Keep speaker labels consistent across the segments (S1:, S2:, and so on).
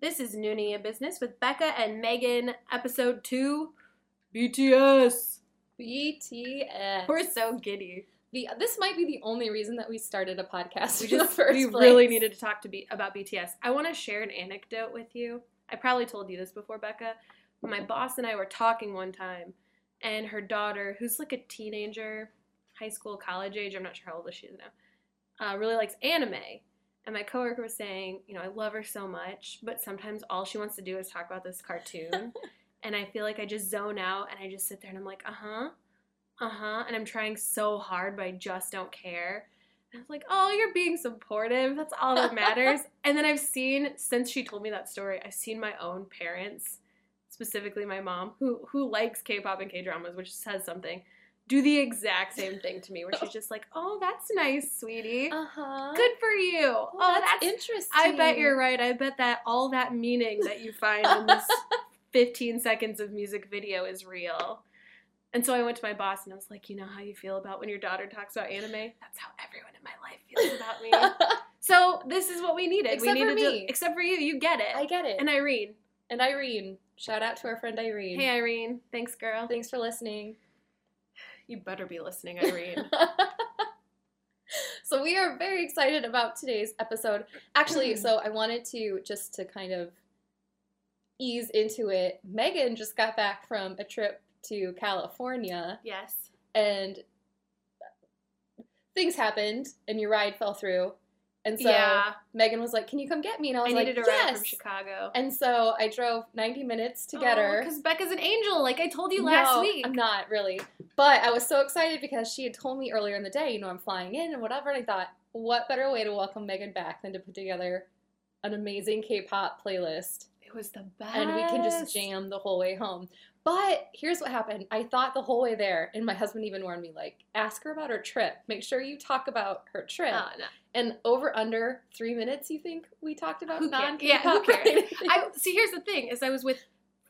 S1: This is Noonie in Business with Becca and Megan, episode two, BTS.
S2: BTS.
S1: We're so giddy.
S2: The, this might be the only reason that we started a podcast.
S1: We
S2: in the
S1: just
S2: first
S1: we
S2: place.
S1: really needed to talk to be about BTS. I want to share an anecdote with you. I probably told you this before, Becca. My boss and I were talking one time, and her daughter, who's like a teenager, high school, college age, I'm not sure how old she is now, uh, really likes anime. And my coworker was saying, you know, I love her so much, but sometimes all she wants to do is talk about this cartoon. and I feel like I just zone out and I just sit there and I'm like, uh huh, uh huh. And I'm trying so hard, but I just don't care. And I was like, oh, you're being supportive. That's all that matters. and then I've seen, since she told me that story, I've seen my own parents, specifically my mom, who who likes K-pop and K-dramas, which says something, do the exact same thing to me, where she's just like, oh, that's nice, sweetie.
S2: Uh huh.
S1: Good for you.
S2: Oh,
S1: oh,
S2: that's,
S1: that's
S2: interesting.
S1: I bet you're right. I bet that all that meaning that you find in this 15 seconds of music video is real. And so I went to my boss and I was like, you know how you feel about when your daughter talks about anime? That's how everyone in my life feels about me. so this is what we needed.
S2: Except
S1: we
S2: for me.
S1: To, except for you, you get it.
S2: I get it.
S1: and Irene.
S2: and Irene. Shout out to our friend Irene.
S1: Hey Irene, thanks girl.
S2: Thanks for listening.
S1: You better be listening, Irene.
S2: so we are very excited about today's episode. Actually, mm-hmm. so I wanted to just to kind of ease into it. Megan just got back from a trip to California
S1: yes.
S2: and things happened and your ride fell through. And so
S1: yeah.
S2: Megan was like, "Can you come get me?" And I
S1: I
S2: was like,
S1: needed a ride
S2: "Yes."
S1: from Chicago.
S2: And so I drove 90 minutes to get oh, her.
S1: Because Becca's an angel, like I told you last
S2: No,
S1: week.
S2: I'm not really. But I was so excited because she had told me earlier in the day, you know, I'm flying in and whatever. And I thought, what better way to welcome Megan back than to put together an amazing K pop playlist
S1: It was the best.
S2: and we can just jam the whole way home. But here's what happened. I thought the whole way there, and my husband even warned me, like, ask her about her trip. Make sure you talk about her trip.
S1: Oh, no.
S2: And over under three minutes, you think we talked about non
S1: Yeah, who
S2: K-pop?
S1: cares? I see. Here's the thing: is I was with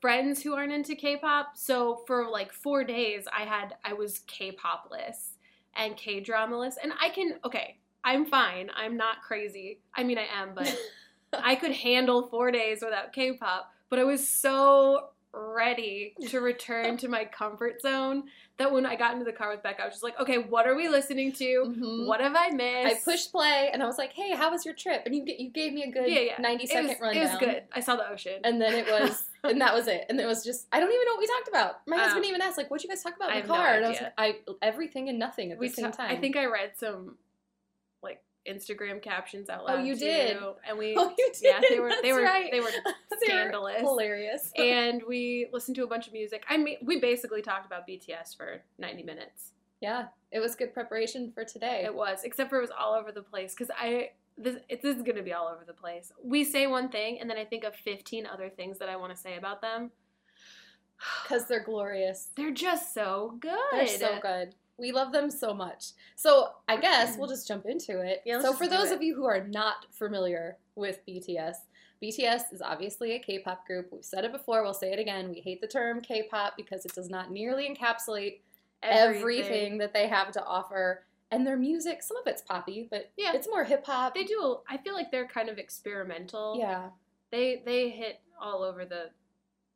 S1: friends who aren't into K-pop, so for like four days, I had I was K-popless and K-dramaless, and I can okay. I'm fine. I'm not crazy. I mean, I am, but I could handle four days without K-pop. But I was so ready to return to my comfort zone that when I got into the car with Becca, I was just like, okay, what are we listening to?
S2: Mhm.
S1: What have I missed?
S2: I pushed play and I was like, "Hey, how was your trip?" And you you gave me a good
S1: Yeah, yeah.
S2: ninety
S1: it was,
S2: rundown.
S1: It was good. I saw the ocean.
S2: And then it was, and that was it. And it was just, I don't even know what we talked about. My
S1: Oh.
S2: husband even asked, like, "What'd you guys talk about
S1: I
S2: in the
S1: have no
S2: car?" and I was like, "I everything and nothing at
S1: we
S2: the same
S1: ta-
S2: time."
S1: I think I read some Instagram captions out
S2: oh,
S1: loud.
S2: Oh, you
S1: too,
S2: did?
S1: And we
S2: Oh, you did.
S1: yeah, they were they were
S2: right.
S1: they were
S2: They were
S1: scandalous.
S2: hilarious.
S1: and we listened to a bunch of music. I mean, we basically talked about BTS for 90 minutes.
S2: yeah, it was good preparation for today.
S1: It was, except for it was all over the place because I this it, this is going to be all over the place. We say one thing and then I think of 15 other things that I want to say about them.
S2: Because they're glorious.
S1: They're just so good.
S2: They're so good. We love them so much. So I guess we'll just jump into it.
S1: Yeah,
S2: so for those
S1: it.
S2: of you who are not familiar with BTS, BTS is obviously a K-pop group. We've said it before. We'll say it again. We hate the term K-pop because it does not nearly encapsulate everything, that they have to offer. And their music, some of it's poppy, but
S1: Yeah.
S2: it's more hip hop.
S1: They do. I feel like they're kind of experimental.
S2: Yeah,
S1: They they hit all over the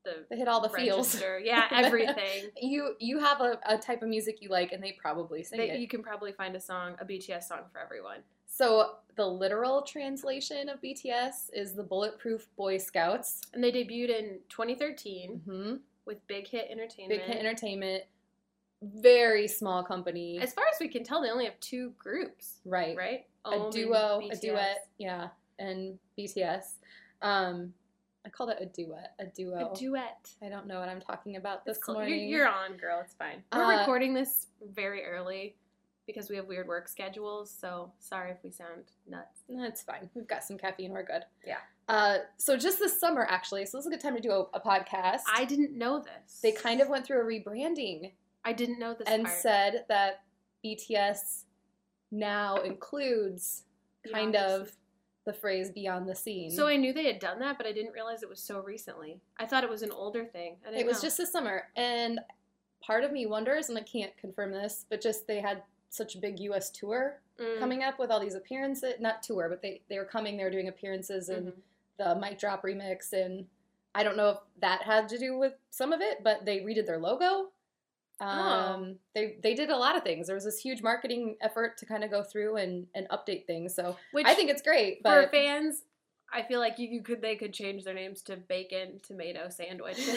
S1: the
S2: they hit all the feels.
S1: Yeah, everything.
S2: You you have a, a type of music you like, and they probably sing
S1: They,
S2: it.
S1: you can probably find a song, a BTS song for everyone.
S2: So the literal translation of BTS is the Bulletproof Boy Scouts.
S1: And they debuted in 2013
S2: hmm
S1: with Big Hit Entertainment.
S2: Big Hit Entertainment. Very small company.
S1: As far as we can tell, they only have two groups,
S2: right.
S1: right?
S2: A
S1: Ohm
S2: duo, a duet, yeah, and BTS. Um, I called it a duet. A duo.
S1: A duet.
S2: I don't know what I'm talking about this
S1: cool.
S2: morning.
S1: You're, you're on, girl. It's fine. We're
S2: Uh,
S1: recording this very early because we have weird work schedules. So sorry if we sound nuts.
S2: That's fine. We've got some caffeine. We're good.
S1: Yeah.
S2: Uh, so just this summer, actually, so this is a good time to do a, a podcast.
S1: I didn't know this.
S2: they kind of went through a rebranding
S1: I didn't know this
S2: and
S1: part.
S2: said that BTS now includes kind
S1: the
S2: of the phrase "beyond the scene."
S1: So I knew they had done that, but I didn't realize it was so recently. I thought it was an older thing. I didn't
S2: it was
S1: know.
S2: just this summer, and part of me wonders, and I can't confirm this, but just they had such a big U.S. tour
S1: Mm,
S2: coming up with all these appearances. Not tour, but they they were coming. They were doing appearances in
S1: mhm.
S2: the mic drop remix, and I don't know if that had to do with some of it, but they redid their logo.
S1: Oh.
S2: Um, they they did a lot of things. There was this huge marketing effort to kind of go through and and update things. So
S1: Which
S2: I think it's great.
S1: for
S2: But
S1: fans, I feel like you, you could they could change their names to bacon tomato sandwich.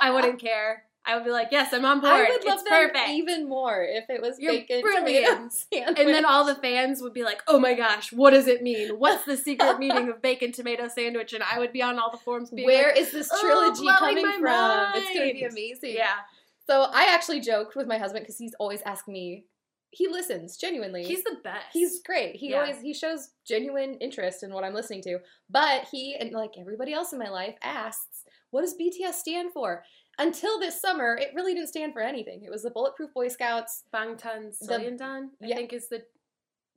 S1: I wouldn't care. I would be like, yes, I'm on board.
S2: I would love
S1: it's
S2: them
S1: perfect.
S2: even more if it was
S1: You're
S2: bacon
S1: brilliant.
S2: tomato sandwich.
S1: and then all the fans would be like, "Oh my gosh, what does it mean? What's the secret meaning of bacon tomato sandwich?" And I would be on all the forums being
S2: Where
S1: like,
S2: is this
S1: "Oh,
S2: trilogy
S1: blowing
S2: coming from? It's gonna be amazing.
S1: "Yeah,
S2: So I actually joked with my husband because he's always asking me. He listens genuinely.
S1: he's the best."
S2: He's great. He
S1: Yeah.
S2: always he shows genuine interest in what I'm listening to. But he and like everybody else in my life asks, "What does BTS stand for?" Until this summer, it really didn't stand for anything. It was the Bulletproof Boy Scouts,
S1: Bangtan Sonyeondan. I
S2: yeah.
S1: think is the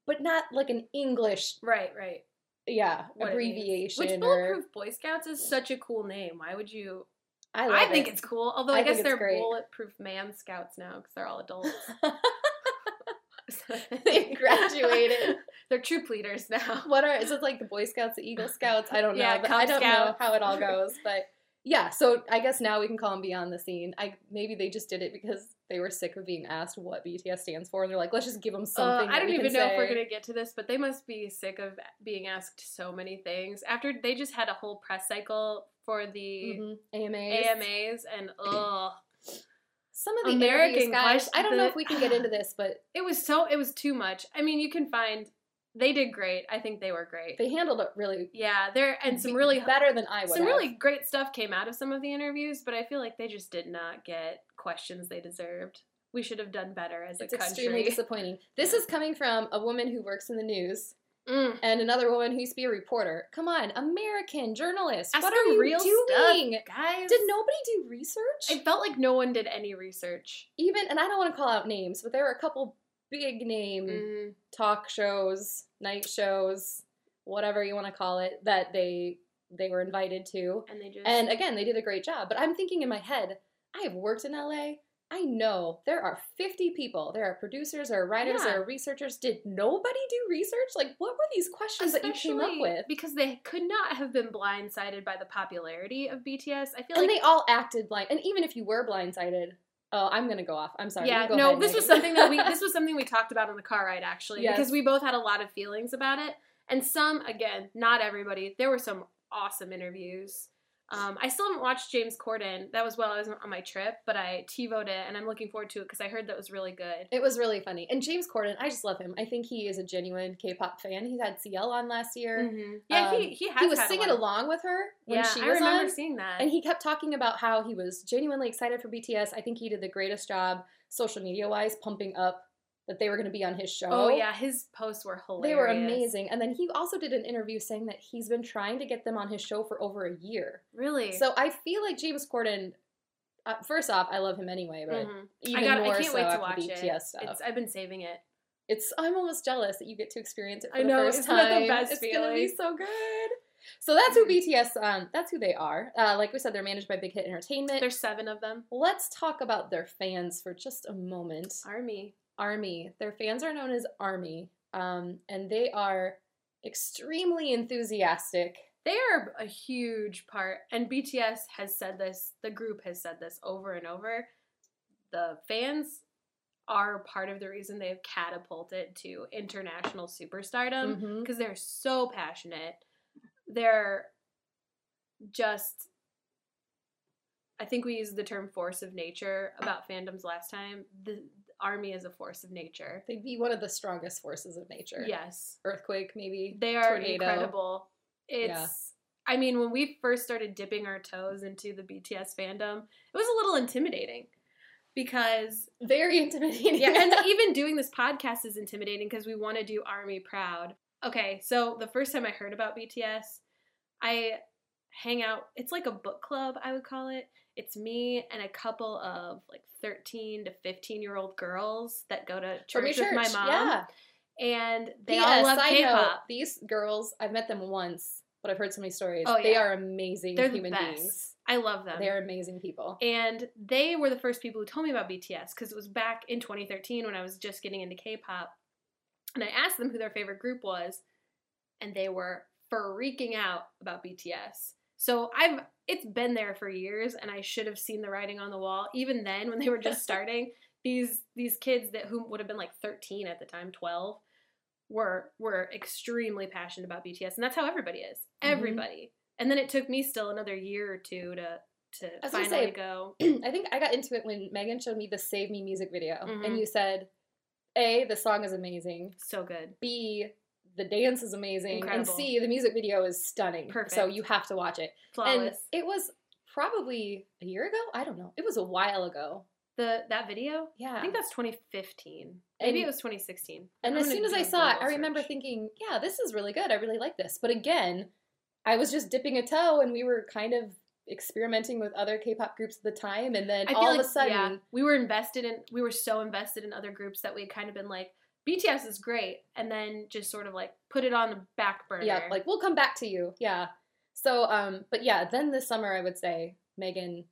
S2: but not like an English,
S1: right, right
S2: yeah,
S1: what
S2: abbreviation.
S1: Which
S2: or-
S1: Bulletproof Boy Scouts is such a cool name. Why would you?
S2: I,
S1: I, think
S2: it.
S1: it's cool. Although
S2: I
S1: I, guess they're
S2: great.
S1: Bulletproof Man Scouts now because they're all adults.
S2: They graduated.
S1: they're troop leaders now.
S2: what are is it like the Boy Scouts, the Eagle Scouts? I don't know.
S1: Yeah,
S2: I don't know how it all goes, but yeah. So I guess now we can call them beyond the scene. I maybe they just did it because they were sick of being asked what BTS stands for, and they're like, let's just give them
S1: Uh,
S2: something.
S1: I don't even know if we're gonna get to this, but they must be sick of being asked so many things. After they just had a whole press cycle for the
S2: Mhm. AMAs.
S1: AMAs, and ugh,
S2: Some of the
S1: American
S2: guys. I don't know if we can get into this, but
S1: it was so it was too much. I mean, you can find they did great. I think they were great.
S2: they handled it really
S1: yeah, there and some really
S2: better than I would.
S1: some
S2: have.
S1: really great stuff came out of some of the interviews, but I feel like they just did not get questions they deserved. We should have done better as
S2: It's
S1: a country.
S2: extremely disappointing. This is coming from a woman who works in the news
S1: Mm.
S2: and another woman who used to be a reporter. Come on, American journalist.
S1: Ask
S2: what are you
S1: real
S2: doing?
S1: stuff, guys.
S2: Did nobody do research?
S1: I felt like no one did any research.
S2: Even, and I don't want to call out names, but there were a couple big name
S1: Mhm.
S2: talk shows, night shows, whatever you want to call it, that they they were invited to.
S1: And they just
S2: And again, they did a great job. But I'm thinking in my head, I have worked in LA. I know there are 50 people. There are producers, there are writers,
S1: Yeah.
S2: there are researchers. Did nobody do research? Like, what were these questions that you came up with?
S1: because they could not have been blindsided by the popularity of BTS. I feel
S2: And
S1: like
S2: they all acted blind. And even if you were blindsided, oh, I'm gonna go off. I'm sorry.
S1: yeah,
S2: go
S1: no,
S2: ahead,
S1: this was something that we this was something we talked about on the car ride actually
S2: Yes.
S1: because we both had a lot of feelings about it. And some, again, not everybody. There were some awesome interviews. Um, I still haven't watched James Corden. That was while I was on my trip, but I TiVoed it and I'm looking forward to it because I heard that was really good.
S2: It was really funny. And James Corden, I just love him. I think he is a genuine K-pop fan. He had CL on last year.
S1: Mhm. Yeah, he
S2: Um,
S1: he has
S2: He was singing along with her when
S1: Yeah,
S2: she
S1: I remember
S2: on.
S1: seeing that.
S2: And he kept talking about how he was genuinely excited for BTS. I think he did the greatest job social media wise, pumping up that they were going to be on his show.
S1: oh yeah, his posts were hilarious.
S2: They were amazing. And then he also did an interview saying that he's been trying to get them on his show for over a year.
S1: Really.
S2: So I feel like James Corden, uh, first off, I love him anyway, but
S1: Mhm.
S2: even
S1: I got.
S2: more
S1: I can't
S2: so
S1: wait to
S2: after
S1: watch
S2: BTS
S1: it.
S2: stuff.
S1: It's, I've been saving it.
S2: It's I'm almost jealous that you get to experience it for
S1: I
S2: the
S1: know,
S2: first
S1: isn't
S2: time.
S1: the best
S2: it's gonna be so good. So that's who
S1: Mhm.
S2: BTS. Um, that's who they are. Uh, like we said, they're managed by Big Hit Entertainment.
S1: There's seven of them.
S2: Let's talk about their fans for just a moment.
S1: Army.
S2: Army. Their fans are known as Army, um, and they are extremely enthusiastic.
S1: They are a huge part, and BTS has said this. The group has said this over and over. The fans are part of the reason they've catapulted to international superstardom because they're so passionate. They're just. I think we used the term force of nature about fandoms last time. The army is a force of nature.
S2: They'd be one of the strongest forces of nature.
S1: Yes.
S2: Earthquake, maybe.
S1: They are
S2: tornado.
S1: incredible. It's
S2: Yeah.
S1: I mean, when we first started dipping our toes into the BTS fandom, it was a little intimidating because
S2: Very intimidating.
S1: yeah, and even doing this podcast is intimidating because we want to do Army proud. Okay, so the first time I heard about BTS, I hang out. It's like a book club, I would call it. It's me and a couple of like 13 to 15 year old girls that go to
S2: your
S1: church with my mom.
S2: Yeah.
S1: And they
S2: P.S.
S1: all love
S2: side
S1: K
S2: note,
S1: pop.
S2: these girls, I've met them once, but I've heard so many stories.
S1: Oh,
S2: They are amazing
S1: They're the
S2: human
S1: best.
S2: beings.
S1: I love them.
S2: They're amazing people.
S1: And they were the first people who told me about BTS because it was back in 2013 when I was just getting into K pop. And I asked them who their favorite group was, and they were freaking out about BTS. So I've it's been there for years and I should have seen the writing on the wall. Even then when they were just starting, these these kids that who would have been like 13 at the time, 12, were were extremely passionate about BTS. And that's how everybody is.
S2: Mhm.
S1: Everybody. And then it took me still another year or two to to finally
S2: say,
S1: go.
S2: I think I got into it when Megan showed me the Save Me music video,
S1: Mhm.
S2: and you said, "A, the song is amazing.
S1: So good.
S2: B, the dance is amazing,
S1: Incredible.
S2: and C, the music video is stunning. So you have to watch it."
S1: Flawless.
S2: And it was probably a year ago. I don't know. It was a while ago.
S1: the that video?
S2: Yeah.
S1: I think that's 2015. Maybe
S2: And-
S1: it was 2016.
S2: And
S1: I'm
S2: as soon as I saw it, I remember
S1: search.
S2: thinking, yeah, this is really good. I really like this. But again, I was just dipping a toe and we were kind of experimenting with other K-pop groups at the time and then all
S1: like
S2: of a sudden
S1: yeah, we were invested in we were so invested in other groups that we had kind of been like BTS is great and then just sort of like put it on the back burner.
S2: yeah, like we'll come back to you. Yeah. So um but yeah, then this summer I would say Megan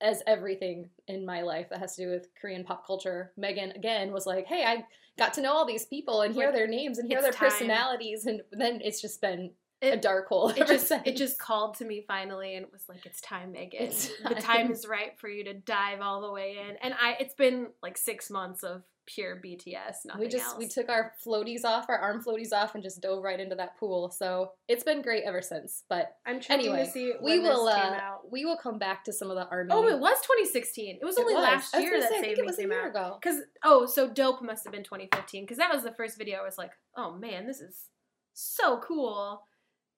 S2: as everything in my life that has to do with Korean pop culture, Megan again was like, "Hey, I got to know all these people and hear
S1: Like,
S2: their names and hear their
S1: time.
S2: personalities and then it's just been a dark hole.
S1: it just it just called to me finally and it was like it's time Megan.
S2: It's
S1: the
S2: time.
S1: time is right for you to dive all the way in. And I it's been like 6 months of pure BTS, nothing
S2: we just
S1: else.
S2: we took our floaties off, our arm floaties off, and just dove right into that pool. So it's been great ever since. But
S1: I'm checking
S2: anyway,
S1: to see
S2: we will uh, we will come back to some of the army.
S1: Oh, it was 2016. It was
S2: It
S1: only
S2: was.
S1: last year that
S2: say, I
S1: Save
S2: think
S1: Me
S2: it was a
S1: came
S2: year
S1: out.
S2: ago.
S1: Cause oh, so dope must have been 2015 because that was the first video. I was like, oh man, this is so cool.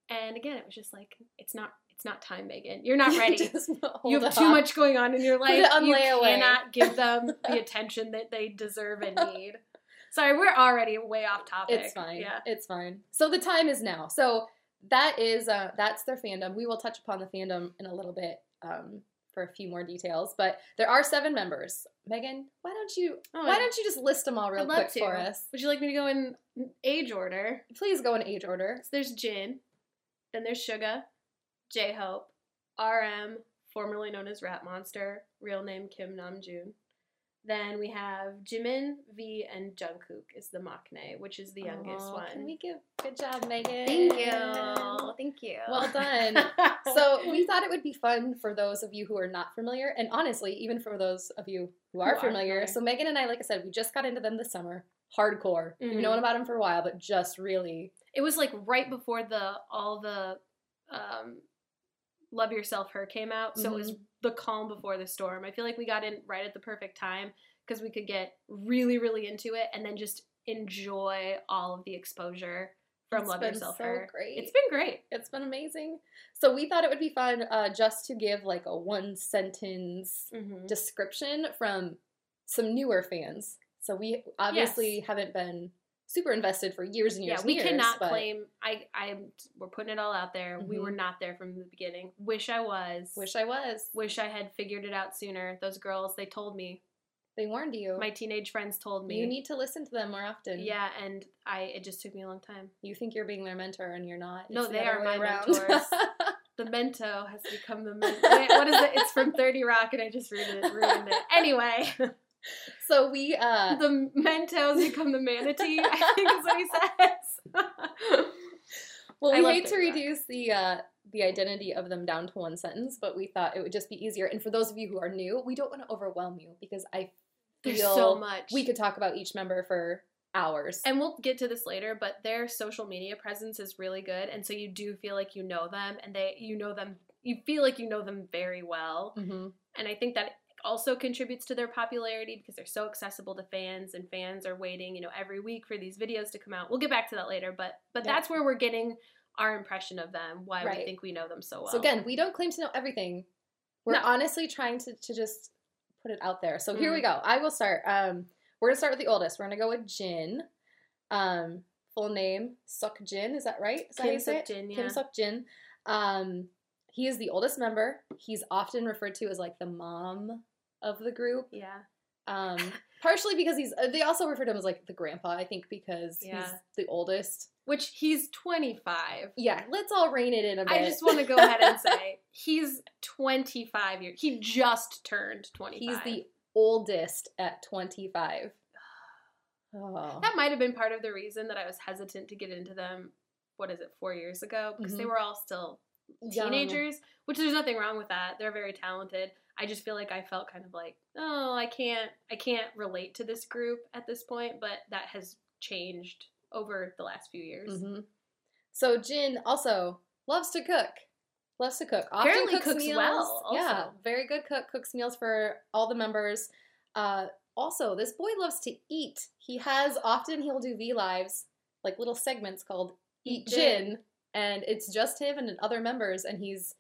S1: And again, it was just like, it's not, it's not time, Megan. You're not ready. You have too
S2: off.
S1: much going on in your life. you
S2: layaway.
S1: cannot give them the attention that they deserve and need. Sorry, we're already way off topic.
S2: It's fine.
S1: Yeah.
S2: It's fine. So the time is now. So that is uh that's their fandom. We will touch upon the fandom in a little bit um for a few more details, but there are seven members. Megan, why don't you
S1: Oh,
S2: why don't you just list them all real quick
S1: to.
S2: for us?
S1: Would you like me to go in age order?
S2: Please go in age order.
S1: So there's Jin, then there's Suga, J Hope, RM, formerly known as Rap Monster, real name Kim Namjoon. Then we have Jimin, V, and Jungkook is the maknae, which is the youngest
S2: Aw,
S1: one.
S2: Can we give good job, Megan?
S1: Thank you. Thank you.
S2: Well done. so we thought it would be fun for those of you who are not familiar, and honestly, even for those of you who are,
S1: Who are
S2: familiar.
S1: familiar.
S2: So Megan and I, like I said, we just got into them this summer, hardcore. We've
S1: Mhm.
S2: known about them for a while, but just really,
S1: it was like right before the all the um, Love Yourself Her came out, so it was
S2: Mm-hmm.
S1: the calm before the storm. I feel like we got in right at the perfect time because we could get really, really into it and then just enjoy all of the exposure from
S2: It's
S1: Love Yourself
S2: so
S1: Her.
S2: great.
S1: It's been great.
S2: it's been amazing. So we thought it would be fun uh, just to give like a one sentence
S1: Mm-hmm.
S2: description from some newer fans. So we obviously haven't been super invested for years and years.
S1: Yeah, we
S2: years,
S1: cannot
S2: but
S1: claim. I, I, we're putting it all out there. We
S2: Mhm.
S1: were not there from the beginning. Wish I was.
S2: Wish I was.
S1: Wish I had figured it out sooner. Those girls, they told me.
S2: They warned you.
S1: My teenage friends told me.
S2: You need to listen to them more often.
S1: Yeah, and I. It just took me a long time.
S2: You think you're being their mentor and you're not.
S1: No,
S2: It's
S1: they
S2: other
S1: are my
S2: around.
S1: mentors. The mento has become the men- wait, what is it? It's from Thirty Rock, and I just ruined it. Ruined it. Anyway,
S2: so we uh
S1: the mento has become the manatee. I think is what he says.
S2: well we hate to
S1: 30 Rock.
S2: reduce the uh the identity of them down to one sentence, but we thought it would just be easier. And for those of you who are new, we don't want to overwhelm you because I feel
S1: There's so much.
S2: we could talk about each member for hours.
S1: and we'll get to this later, but their social media presence is really good, and so you do feel like you know them, and they you know them. You feel like you know them very well.
S2: hmm
S1: and I think that also contributes to their popularity because they're so accessible to fans and fans are waiting, you know, every week for these videos to come out. We'll get back to that later, but but
S2: Yeah.
S1: that's where we're getting our impression of them, why we think we know them so well.
S2: So again, we don't claim to know everything. We're
S1: No.
S2: honestly trying to, to just put it out there. So here we
S1: Mhm.
S2: go. I will start. Um, we're gonna start with the oldest. We're gonna go with Jin. Um, full name Suk Jin. Is that right? Is
S1: Kim
S2: you?
S1: Suk-jin, yeah.
S2: Kim Suk Jin. Um, he is the oldest member. He's often referred to as like the mom of the group.
S1: yeah.
S2: Um, partially because he's. uh, They also refer to him as like the grandpa. I think because he's the oldest.
S1: Which he's 25.
S2: Yeah. Let's all rein it in a bit.
S1: I just want to go ahead and say he's 25 years. He just turned 25.
S2: He's the oldest at 25. Oh.
S1: That might have been part of the reason that I was hesitant to get into them what is it, four years ago, because they
S2: Mhm.
S1: were all still
S2: Young.
S1: teenagers, which there's nothing wrong with that. They're very talented. I just feel like I felt kind of like, oh, I can't, I can't relate to this group at this point, but that has changed over the last few years.
S2: Mhm. So Jin also loves to cook. Loves to cook. Often
S1: Apparently
S2: cooks,
S1: cooks
S2: meals.
S1: well,
S2: Yeah, very good cook. Cooks meals for all the members. Uh, also, this boy loves to eat. He has often he'll do V lives, like little segments called Eat
S1: Eat Jin.
S2: Jin, and it's just him and other members, and he's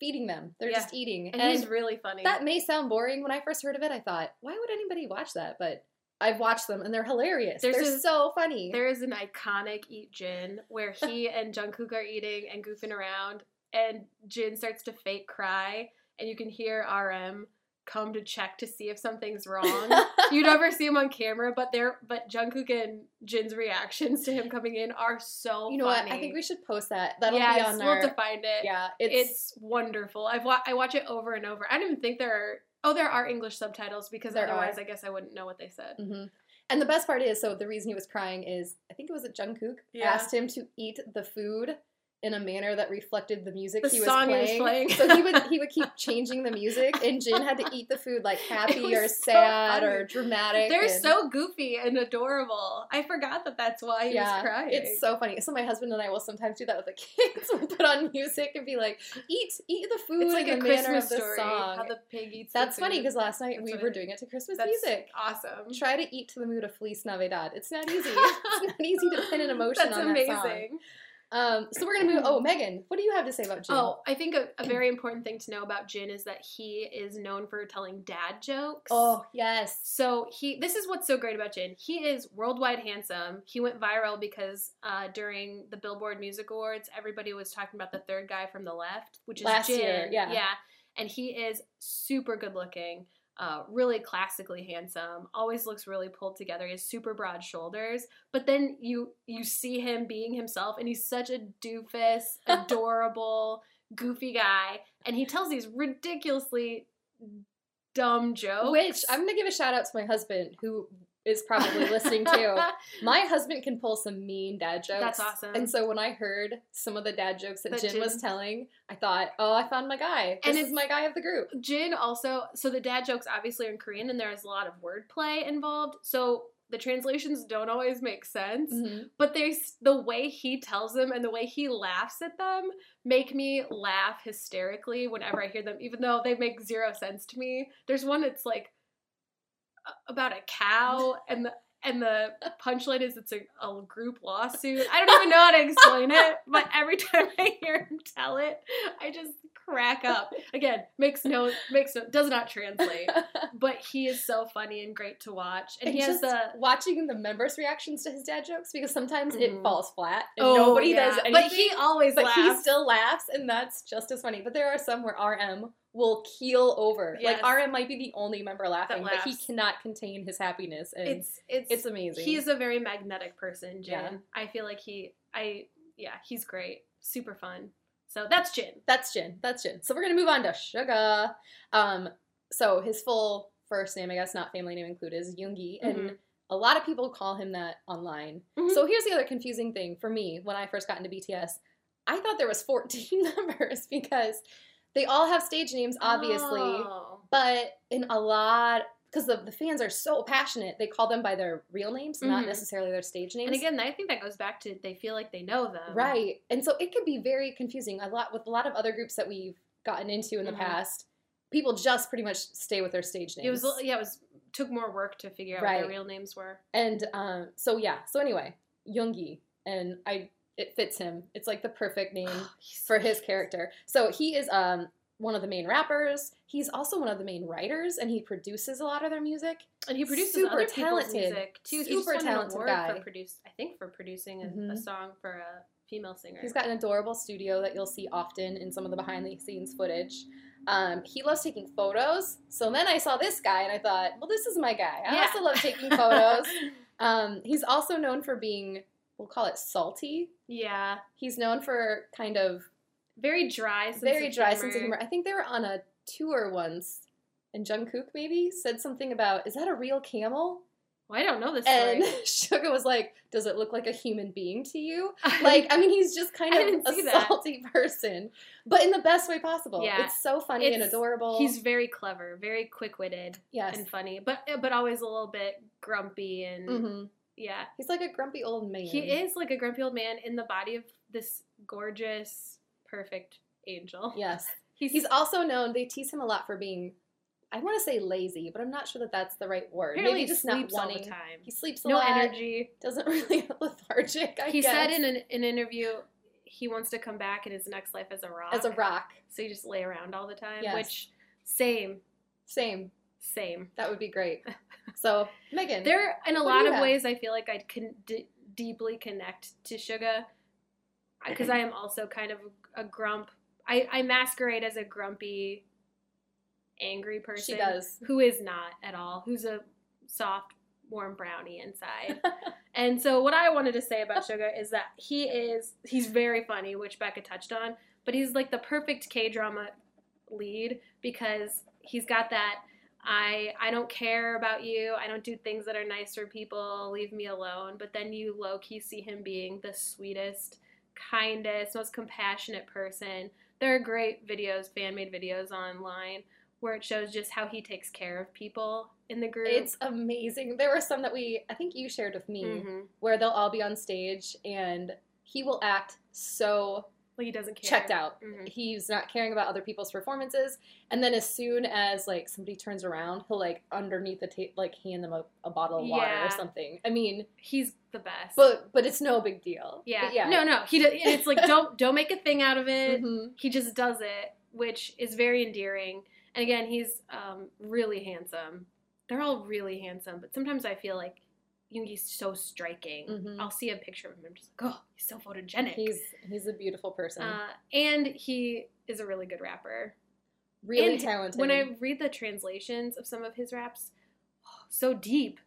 S2: feeding them. They're
S1: Yeah.
S2: just eating,
S1: And, he's really funny.
S2: that may sound boring. When I first heard of it, I thought, why would anybody watch that? But I've watched them, and they're hilarious.
S1: There's
S2: they're
S1: a-
S2: so funny.
S1: There is an iconic Eat Jin where he and Jungkook are eating and goofing around, and Jin starts to fake cry, and you can hear RM come to check to see if something's wrong. you never see him on camera, but they're but Jungkook and Jin's reactions to him coming in are so
S2: You know
S1: funny.
S2: what? I think we should post that. That'll
S1: yes,
S2: be on
S1: we'll
S2: our.
S1: have to find it.
S2: yeah,
S1: It's,
S2: it's,
S1: wonderful. I've wa- I watch it over and over. I don't even think there are. Oh, there are English subtitles because
S2: There
S1: otherwise,
S2: are.
S1: I guess I wouldn't know what they said.
S2: hmm And the best part is, so the reason he was crying is, I think it was at Jungkook
S1: Yeah.
S2: asked him to eat the food in a manner that reflected the music
S1: The
S2: he was
S1: song he was
S2: playing.
S1: playing.
S2: so he would he would keep changing the music, and Jin had to eat the food like happy or
S1: so
S2: sad
S1: funny.
S2: or dramatic.
S1: They're
S2: and-
S1: so goofy and adorable. I forgot that that's why he
S2: yeah,
S1: was crying.
S2: it's so funny. So my husband and I will sometimes do that with the kids. We'll put on music and be like, "Eat, eat the food
S1: It's like
S2: in
S1: a Christmas
S2: of the
S1: story.
S2: song."
S1: How the pig eats.
S2: That's funny because last night
S1: That's
S2: we were
S1: it-
S2: doing it to Christmas music.
S1: awesome.
S2: Try to eat to the mood of Feliz Navidad. It's not easy. it's not easy to pin an emotion
S1: That's
S2: on that song. Um, so we're gonna move. Oh, Megan, what do you have to say about Jin?
S1: Oh, I think a, a very important thing to know about Jin is that he is known for telling dad jokes.
S2: Oh, yes.
S1: So he this is what's so great about Jin. He is worldwide handsome. He went viral because uh, during the Billboard Music Awards, everybody was talking about the third guy from the left, which is
S2: Last
S1: Jin.
S2: year, yeah.
S1: Yeah. And he is super good looking, uh, really classically handsome, always looks really pulled together. He has super broad shoulders. But then you you see him being himself and he's such a doofus, adorable, goofy guy. And he tells these ridiculously dumb jokes.
S2: Which I'm gonna give a shout out to my husband who is probably listening too. My husband can pull some mean dad jokes.
S1: That's awesome.
S2: And so when I heard some of the dad jokes that
S1: That
S2: Jin was telling, I thought, oh, I found my guy.
S1: And
S2: is my guy of the group.
S1: Jin also, so the dad jokes obviously are in Korean and there is a lot of wordplay involved. So the translations don't always make sense,
S2: Mhm.
S1: but there's the way he tells them and the way he laughs at them make me laugh hysterically whenever I hear them, even though they make zero sense to me. There's one that's like about a cow and the and the punchline is it's a, a group lawsuit. I don't even know how to explain it, but every time I hear him tell it, I just crack up. Again, makes no makes no does not translate, but he is so funny and great to watch. And,
S2: And
S1: he has the
S2: watching the members' reactions to his dad jokes because sometimes
S1: Mhm.
S2: it falls flat and
S1: oh,
S2: nobody
S1: yeah.
S2: does anything.
S1: But he always
S2: but he still laughs, and that's just as funny. But there are some where RM will keel over.
S1: Yes.
S2: Like RM might be the only member laughing, but he cannot contain his happiness, and it's
S1: it's it's
S2: amazing.
S1: He's a very magnetic person, Jin.
S2: Yeah.
S1: I feel like he I yeah, he's great. Super fun. So that's Jin.
S2: That's Jin. That's Jin. So we're gonna move on to Suga. Um, so his full first name, I guess, not family name included, is Yoongi, and
S1: Mhm.
S2: a lot of people call him that online.
S1: Mhm.
S2: So here's the other confusing thing for me when I first got into BTS. I thought there was 14 members because they all have stage names, obviously,
S1: Oh.
S2: but in a lot because the, the fans are so passionate, they call them by their real names, not
S1: Mhm.
S2: necessarily their stage names.
S1: And again, I think that goes back to they feel like they know them.
S2: Right. And so it could be very confusing. A lot with a lot of other groups that we've gotten into in the
S1: Mhm.
S2: past, people just pretty much stay with their stage names.
S1: It was yeah, it was took more work to figure out what their real names were.
S2: and um, so yeah. So anyway, Yoongi, and I it fits him. It's like the perfect name
S1: He's
S2: for his character. So he is um one of the main rappers. He's also one of the main writers, and he produces a lot of their music.
S1: and he produces
S2: super
S1: other people's
S2: talented,
S1: music too.
S2: super talented guy.
S1: for produce I think for producing a, a
S2: Mhm.
S1: song for a female singer.
S2: He's got an adorable studio that you'll see often in some of the behind the scenes footage. Um, he loves taking photos. So then I saw this guy and I thought, well, this is my guy. I
S1: Yeah.
S2: also love taking photos. um, he's also known for being, we'll call it salty.
S1: yeah,
S2: He's known for kind of
S1: very dry. Sense
S2: very dry
S1: humor.
S2: sense of humor. I think they were on a tour once, and Jungkook maybe said something about, is that a real camel?
S1: Well, I don't know this
S2: And
S1: story.
S2: Suga was like, "Does it look like a human being to you?" Like, I mean, he's just kind of a
S1: see that.
S2: salty person, but in the best way possible.
S1: Yeah.
S2: It's so funny and adorable.
S1: he's very clever, very quick-witted
S2: yes.
S1: and funny, but but always a little bit grumpy and
S2: hmm
S1: yeah.
S2: He's like a grumpy old man.
S1: He is like a grumpy old man in the body of this gorgeous, perfect angel.
S2: Yes.
S1: He's,
S2: He's also known. They tease him a lot for being, I want to say lazy, but I'm not sure that that's the right word.
S1: apparently
S2: Maybe just not
S1: sleeps all
S2: wanting.
S1: the time.
S2: He sleeps a
S1: no
S2: lot.
S1: energy.
S2: Doesn't really lethargic. I
S1: he
S2: guess.
S1: said in an, an interview he wants to come back in his next life as a rock.
S2: as a rock.
S1: So you just lay around all the time.
S2: Yes.
S1: Which same,
S2: Same.
S1: same.
S2: That would be great. So Megan,
S1: There, in a lot of
S2: have?
S1: ways, I feel like I can d- deeply connect to Suga because I am also kind of a grump. I, I masquerade as a grumpy, angry person.
S2: she does.
S1: Who is not at all. Who's a soft, warm brownie inside. and so, what I wanted to say about Suga is that he is he's very funny, which Becca touched on, but he's like the perfect K drama lead because he's got that. I I don't care about you. I don't do things that are nice for people. Leave me alone. But then you low key see him being the sweetest, kindest, most compassionate person. There are great videos, fan made videos online where it shows just how he takes care of people in the group.
S2: It's amazing. There were some that we, I think you shared with me,
S1: Mhm.
S2: where they'll all be on stage and he will act so
S1: Like he doesn't care.
S2: checked out.
S1: Mhm.
S2: He's not caring about other people's performances. And then as soon as like somebody turns around, he'll like underneath the tape, like hand them a, a bottle of water
S1: Yeah.
S2: or something. I mean,
S1: He's the best.
S2: but but it's no big deal.
S1: yeah.
S2: But yeah.
S1: No, no. He. do- It's like don't don't make a thing out of it.
S2: Mhm.
S1: He just does it, which is very endearing. And again, he's um, really handsome. They're all really handsome, but sometimes I feel like Yoongi's so striking.
S2: Mhm.
S1: I'll see a picture of him. I'm just like, oh, he's so photogenic.
S2: He's he's a beautiful person.
S1: uh, and he is a really good rapper.
S2: really
S1: and
S2: talented.
S1: When I read the translations of some of his raps, so deep,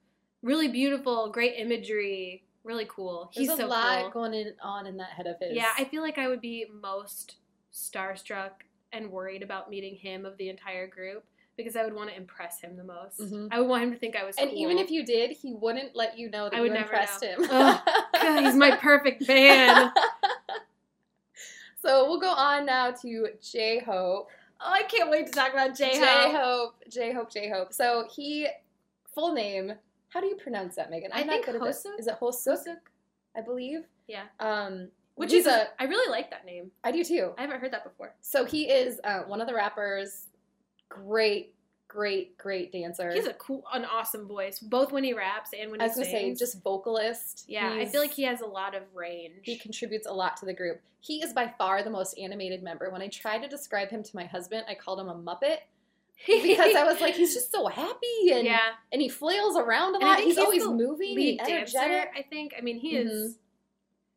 S1: really beautiful, great imagery, really cool. He's so.
S2: There's
S1: He's
S2: a
S1: so
S2: lot
S1: cool.
S2: going in, on in that head of his.
S1: Yeah, I feel like I would be most starstruck and worried about meeting him of the entire group because I would want to impress him the most.
S2: Mhm.
S1: I would want him to think I was
S2: and
S1: cool.
S2: even if you did, he wouldn't let you know that
S1: I
S2: you
S1: would never
S2: impressed
S1: know.
S2: him.
S1: Ugh, God, he's my perfect fan.
S2: so we'll go on now to J Hope.
S1: Oh, I can't wait to talk about J Hope.
S2: J
S1: Hope.
S2: J Hope. J Hope. So he, full name. How do you pronounce that, Megan?
S1: I
S2: I'm
S1: think
S2: at this.
S1: Hosuk?
S2: Is it Hosuk? I believe.
S1: Yeah.
S2: Um,
S1: Which is
S2: a.
S1: I really like that name.
S2: I do too.
S1: I haven't heard that before.
S2: So he is uh, one of the rappers. Great, great, great dancer.
S1: He's a cool, an awesome voice, both when he raps and when
S2: I
S1: he
S2: was say
S1: sings.
S2: just vocalist.
S1: yeah, I feel like he has a lot of range.
S2: he contributes a lot to the group. He is by far the most animated member. When I tried to describe him to my husband, I called him a muppet because I was like, he's just so happy and
S1: yeah,
S2: and he flails around a lot. He's,
S1: he's
S2: always moving
S1: lead dancer. I think. I mean, he
S2: Mhm.
S1: is.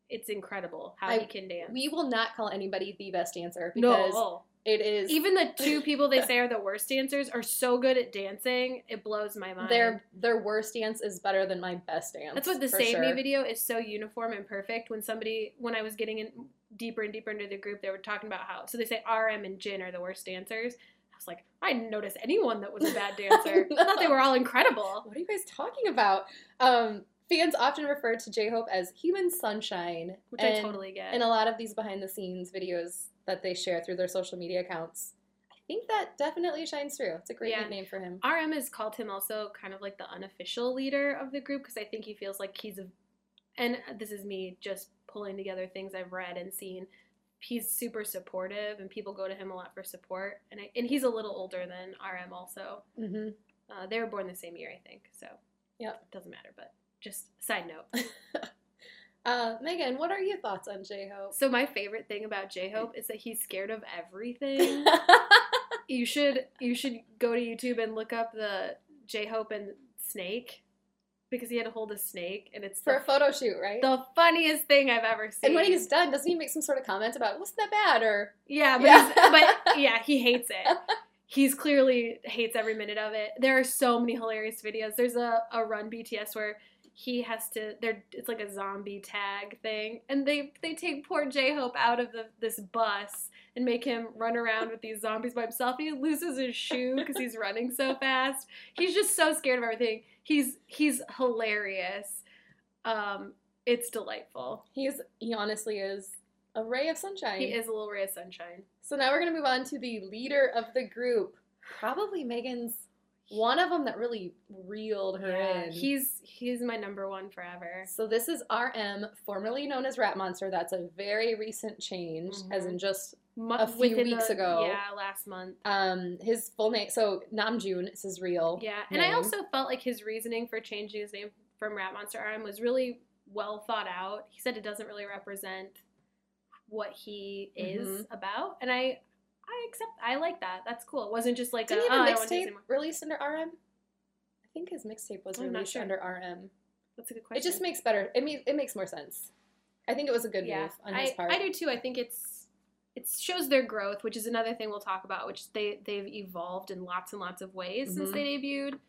S1: It's incredible how
S2: I-
S1: he can dance.
S2: We will not call anybody the best dancer because
S1: no,
S2: it is
S1: even the two people they say are the worst dancers are so good at dancing. It blows my mind.
S2: their their worst dance is better than my best dance.
S1: That's what the Save Me video is so uniform and perfect. When somebody, when I was getting in deeper and deeper into the group, they were talking about how, so they say RM and Jin are the worst dancers. I was like, I didn't notice anyone that was a bad dancer. I thought they were all incredible.
S2: What are you guys talking about? Um, fans often refer to J Hope as human sunshine,
S1: Which I totally get.
S2: in a lot of these behind the scenes videos that they share through their social media accounts. I think that definitely shines through. It's a great
S1: Yeah.
S2: nickname for him.
S1: RM has called him also kind of like the unofficial leader of the group because I think he feels like he's a, and this is me just pulling together things I've read and seen. He's super supportive, and people go to him a lot for support. And I, and he's a little older than RM also.
S2: Mm-hmm.
S1: Uh, they were born the same year, I think. So
S2: yeah,
S1: it doesn't matter. But just side note.
S2: Uh, Megan, what are your thoughts on J Hope?
S1: So my favorite thing about J Hope is that he's scared of everything. you should you should go to YouTube and look up the J Hope and snake because he had to hold a snake and it's
S2: for
S1: the,
S2: a photo shoot, right?
S1: the funniest thing I've ever seen.
S2: and when he's done, doesn't he make some sort of comment about wasn't that bad or
S1: yeah, but,
S2: Yeah.
S1: But yeah, he hates it. He's clearly hates every minute of it. There are so many hilarious videos. There's a, a run BTS where he has to there it's like a zombie tag thing and they they take poor J-Hope out of the this bus and make him run around with these zombies by himself. He loses his shoe because he's running so fast. He's just so scared of everything. He's he's hilarious. Um, it's delightful.
S2: He's he honestly is a ray of sunshine.
S1: He is a little ray of sunshine.
S2: So now we're gonna move on to the leader of the group. Probably Megan's one of them that really reeled her
S1: Yeah,
S2: in.
S1: he's he's my number one forever.
S2: so this is RM, formerly known as Rap Monster. That's a very recent change, as
S1: Mhm.
S2: in just A few
S1: within
S2: weeks
S1: the-
S2: ago.
S1: Yeah, last month.
S2: um his full name. So Namjoon is his real.
S1: Yeah, and I also felt like his reasoning for changing his name from Rap Monster RM was really well thought out. He said it doesn't really represent what he is
S2: Mhm.
S1: about, and I I accept. I like that. That's cool. It wasn't just like
S2: Didn't
S1: a, oh,
S2: a
S1: I don't want to
S2: mixtape released under RM? I think his mixtape was
S1: I'm not
S2: released
S1: sure.
S2: under RM.
S1: That's a good question.
S2: It just makes better. It makes it makes more sense. I think it was a good
S1: yeah,
S2: move on his
S1: I,
S2: part.
S1: I do too. I think it's it shows their growth, which is another thing we'll talk about. Which they they've evolved in lots and lots of ways since
S2: Mhm.
S1: they debuted,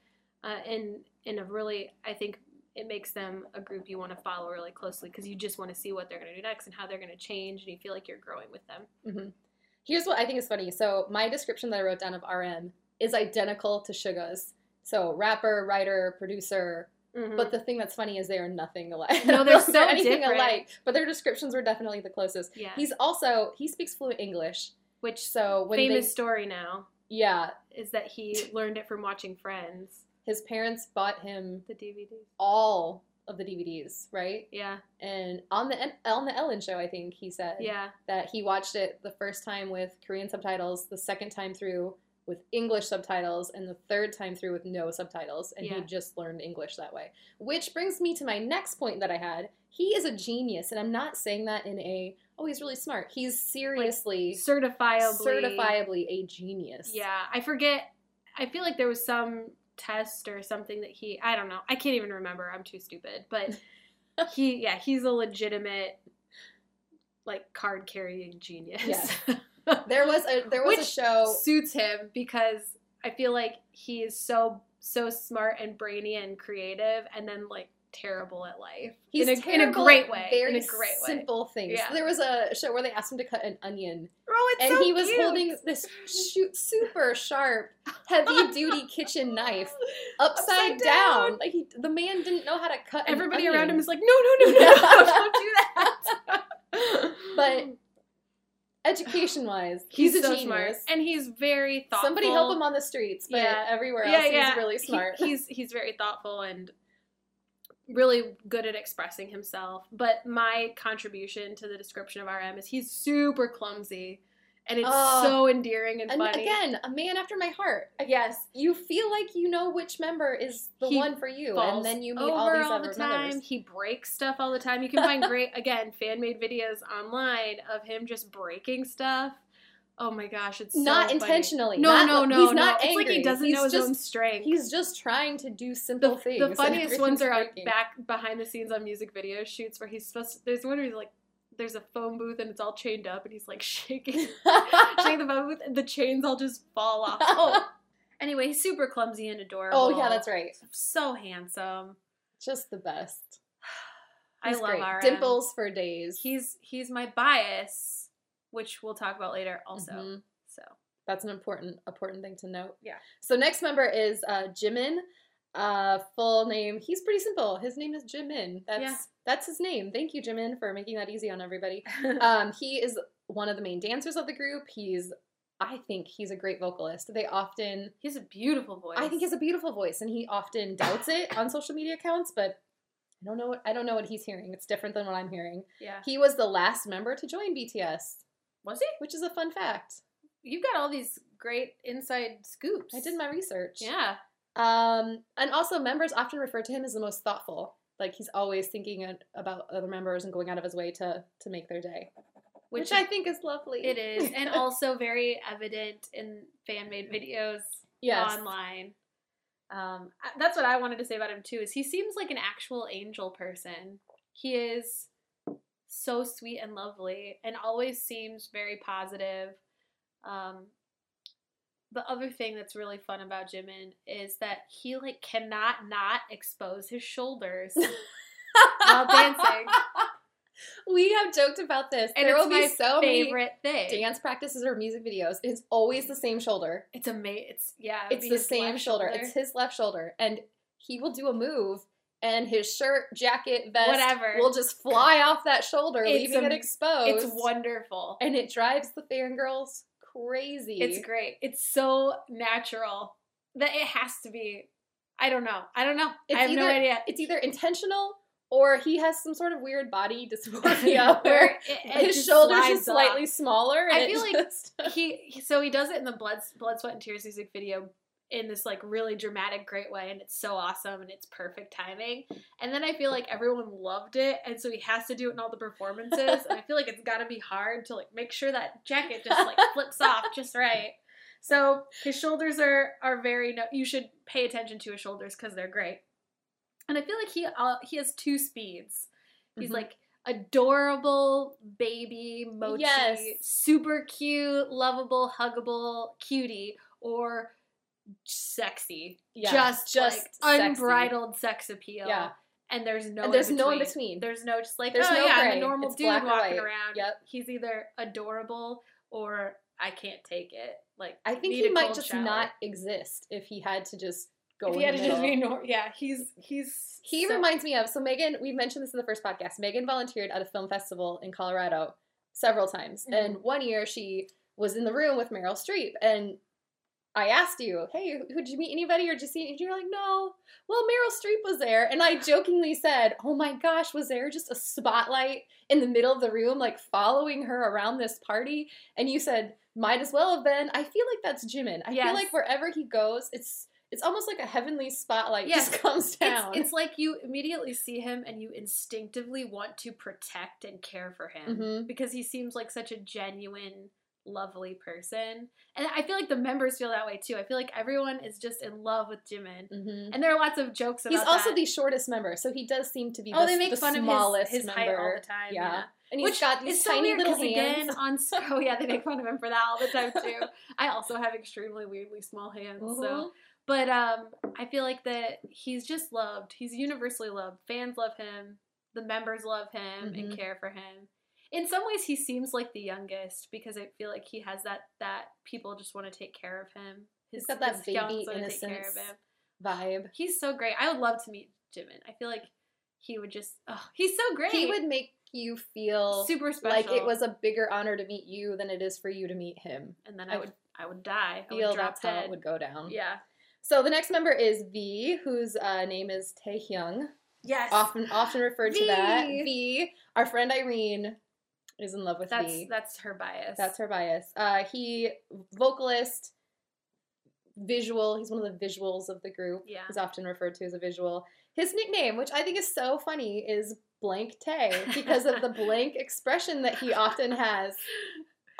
S1: uh, and in a really I think it makes them a group you want to follow really closely because you just want to see what they're going to do next and how they're going to change, and you feel like you're growing with them.
S2: hmm Here's what I think is funny. So my description that I wrote down of RM is identical to Suga's. So rapper, writer, producer. But the thing that's funny is they are nothing alike.
S1: Mm-hmm. No, they're so
S2: anything
S1: different.
S2: alike. But their descriptions were definitely the closest.
S1: yeah,
S2: He's also he speaks fluent English.
S1: which
S2: So when
S1: famous
S2: they
S1: story now
S2: yeah,
S1: is that he learned it from watching Friends,
S2: his parents bought him
S1: the DVD.
S2: all of the DVDs, right?
S1: Yeah,
S2: And on the on the Ellen show, I think he said
S1: yeah,
S2: that he watched it the first time with Korean subtitles, the second time through with English subtitles, and the third time through with no subtitles, and
S1: Yeah.
S2: he just learned English that way. Which brings me to my next point that I had. He is a genius, and I'm not saying that in a oh he's really smart. He's seriously
S1: certifiably
S2: certifiably a genius.
S1: Yeah, I forget. I feel like there was some test or something that he. I don't know. I can't even remember. I'm too stupid. But he, yeah, he's a legitimate, like card carrying genius.
S2: Yes. There was a there was a show
S1: suits him because I feel like he is so so smart and brainy and creative, and then like terrible at life.
S2: He's
S1: in a, in a great way.
S2: Very
S1: in a great way.
S2: simple things.
S1: Yeah.
S2: There was a show where they asked him to cut an onion,
S1: Oh, it's
S2: and
S1: so
S2: he was
S1: cute.
S2: holding this shoot, super sharp, heavy duty kitchen knife upside,
S1: Upside
S2: down.
S1: down.
S2: Like he, the man didn't know how to cut.
S1: Everybody around him is like, no, no, no, no, don't do that.
S2: But education wise, he's,
S1: he's,
S2: a
S1: so
S2: genius.
S1: smart, and he's very thoughtful.
S2: Somebody help him on the streets, but
S1: Yeah.
S2: everywhere else
S1: yeah,
S2: he's
S1: yeah.
S2: really
S1: He-
S2: smart.
S1: he's he's very thoughtful and really good at expressing himself. But my contribution to the description of RM is he's super clumsy, and it's
S2: Oh.
S1: so endearing and,
S2: and
S1: funny.
S2: again, a man after my heart.
S1: Yes,
S2: You feel like you know which member is the
S1: He
S2: one for you, and then you meet all these
S1: all
S2: other
S1: the time.
S2: members.
S1: He breaks stuff all the time. You can find great again fan made videos online of him just breaking stuff. Oh my gosh, it's so
S2: not
S1: funny.
S2: intentionally.
S1: No,
S2: not-
S1: no, no,
S2: He's
S1: no.
S2: not
S1: It's like
S2: angry.
S1: he doesn't
S2: He's
S1: know his
S2: just,
S1: own strength.
S2: He's just trying to do simple
S1: the,
S2: things.
S1: the funniest ones are
S2: working.
S1: back behind the scenes on music video shoots where he's supposed to, there's one where he's like there's a phone booth and it's all chained up and he's like shaking shaking the phone booth and the chains all just fall off. Oh. Anyway, he's super clumsy and adorable.
S2: oh yeah, that's right.
S1: So handsome.
S2: Just the best.
S1: I
S2: He's
S1: love
S2: great.
S1: RM.
S2: Dimples for days.
S1: He's he's my bias, which we'll talk about later also.
S2: Mhm.
S1: So
S2: That's an important important thing to note.
S1: Yeah.
S2: So next member is uh, Jimin. Uh, full name. He's pretty simple. His name is Jimin. That's
S1: Yeah.
S2: that's his name. Thank you, Jimin, for making that easy on everybody. um, he is one of the main dancers of the group. He's, I think, he's a great vocalist. They often,
S1: he has a beautiful voice.
S2: I think, he has a beautiful voice, and he often doubts it on social media accounts. But I don't know. What, I don't know what he's hearing. It's different than what I'm hearing.
S1: yeah.
S2: He was the last member to join BTS,
S1: Was he?
S2: which is a fun fact.
S1: You've got all these great inside scoops.
S2: I did my research.
S1: Yeah.
S2: Um, and also, members often refer to him as the most thoughtful. Like he's always thinking about other members and going out of his way to to make their day, which,
S1: Which,
S2: I think is lovely.
S1: it is, and also very evident in fan made videos
S2: yes,
S1: online. Um, that's what I wanted to say about him too. Is he seems like an actual angel person. He is so sweet and lovely, and always seems very positive. Um, the other thing that's really fun about Jimin is that he like cannot not expose his shoulders. while dancing.
S2: we have joked about this.
S1: And
S2: there
S1: it's
S2: will be
S1: my
S2: so many
S1: favorite thing.
S2: dance practices or music videos. It's always the same shoulder.
S1: It's amazing. It's yeah.
S2: It's the same
S1: left
S2: shoulder. It's his left shoulder, and he will do a move and his shirt, jacket, vest,
S1: Whatever.
S2: will just fly off that shoulder,
S1: It's
S2: leaving it exposed.
S1: It's wonderful.
S2: and it drives the fangirls crazy.
S1: It's great. It's so natural that it has to be. I don't know. I don't know.
S2: It's
S1: I have no
S2: either-
S1: idea.
S2: It's either intentional or he has some sort of weird body dysmorphia where
S1: it- it
S2: his shoulders are slightly
S1: off.
S2: smaller.
S1: I feel like
S2: just-
S1: he he- so he does it in the blood blood sweat and tears music video in this like really dramatic great way and it's so awesome and it's perfect timing and then i feel like everyone loved it and so he has to do it in all the performances and i feel like it's got to be hard to like make sure that jacket just like flips off just right so his shoulders are are very no- you should pay attention to his shoulders because they're great and i feel like he uh, he has two speeds he's
S2: Mhm.
S1: like adorable baby mochi,
S2: Yes.
S1: super cute, lovable, huggable cutie, or sexy,
S2: Yeah,
S1: just
S2: just
S1: like
S2: sexy.
S1: unbridled sex appeal.
S2: Yeah.
S1: and there's no
S2: and there's
S1: in
S2: no in
S1: between. There's no just like
S2: There's
S1: oh
S2: no
S1: yeah, I'm a normal
S2: It's
S1: dude walking around.
S2: Yep.
S1: he's either adorable or I can't take it. Like
S2: I think he might just
S1: shower.
S2: not exist if he had to just go
S1: If he had to just be
S2: middle.
S1: nor- yeah, he's he's
S2: He
S1: so-
S2: reminds me of so Megan. We mentioned this in the first podcast. Megan volunteered at a film festival in Colorado several times,
S1: Mm-hmm.
S2: and one year she was in the room with Meryl Streep, and I asked you, "Hey, did you meet anybody, or did you see?" And you're like, "No." Well, Meryl Streep was there, and I jokingly said, "Oh my gosh, was there just a spotlight in the middle of the room, like following her around this party?" And you said, "Might as well have been." I feel like that's Jimin. I
S1: Yes.
S2: feel like wherever he goes, it's it's almost like a heavenly spotlight
S1: Yes.
S2: just comes down.
S1: It's, it's like you immediately see him and you instinctively want to protect and care for him
S2: Mhm.
S1: because he seems like such a genuine, lovely person. And I feel like the members feel that way too. I feel like everyone is just in love with Jimin.
S2: Mhm.
S1: And there are lots of jokes about
S2: He's also
S1: that.
S2: the shortest member, so he does seem to be
S1: Oh,
S2: the,
S1: they make
S2: the
S1: fun of his, his height
S2: member.
S1: all the time.
S2: Yeah.
S1: Yeah.
S2: And he's
S1: Which
S2: got these
S1: so
S2: tiny little hands.
S1: again on oh yeah they make fun of him for that all the time too. I also have extremely weirdly small hands, so
S2: Mhm.
S1: but um, I feel like that he's just loved. He's universally loved. Fans love him. The members love him and
S2: Mhm.
S1: care for him. In some ways, he seems like the youngest because I feel like he has that that people just want to take care of him.
S2: He's got that
S1: his
S2: baby
S1: fiancés take care of
S2: innocence
S1: him.
S2: vibe.
S1: He's so great. I would love to meet Jimin. I feel like he would just. Oh, he's so great.
S2: He would make you feel
S1: super special.
S2: like it was a bigger honor to meet you than it is for you to meet him.
S1: and then
S2: I
S1: I would I would die. I
S2: Feel
S1: would drop
S2: that's how it would go down.
S1: Yeah.
S2: So the next member is V, whose uh, name is Taehyung,
S1: Yes.
S2: often often referred to that.
S1: V.
S2: V. Our friend Irene is in love with
S1: That's
S2: V.
S1: that's her bias.
S2: That's her bias. Uh, he vocalist, visual. He's one of the visuals of the group.
S1: Yeah.
S2: He's often referred to as a visual. His nickname, which I think is so funny, is Blank Tae because of the blank expression that he often has.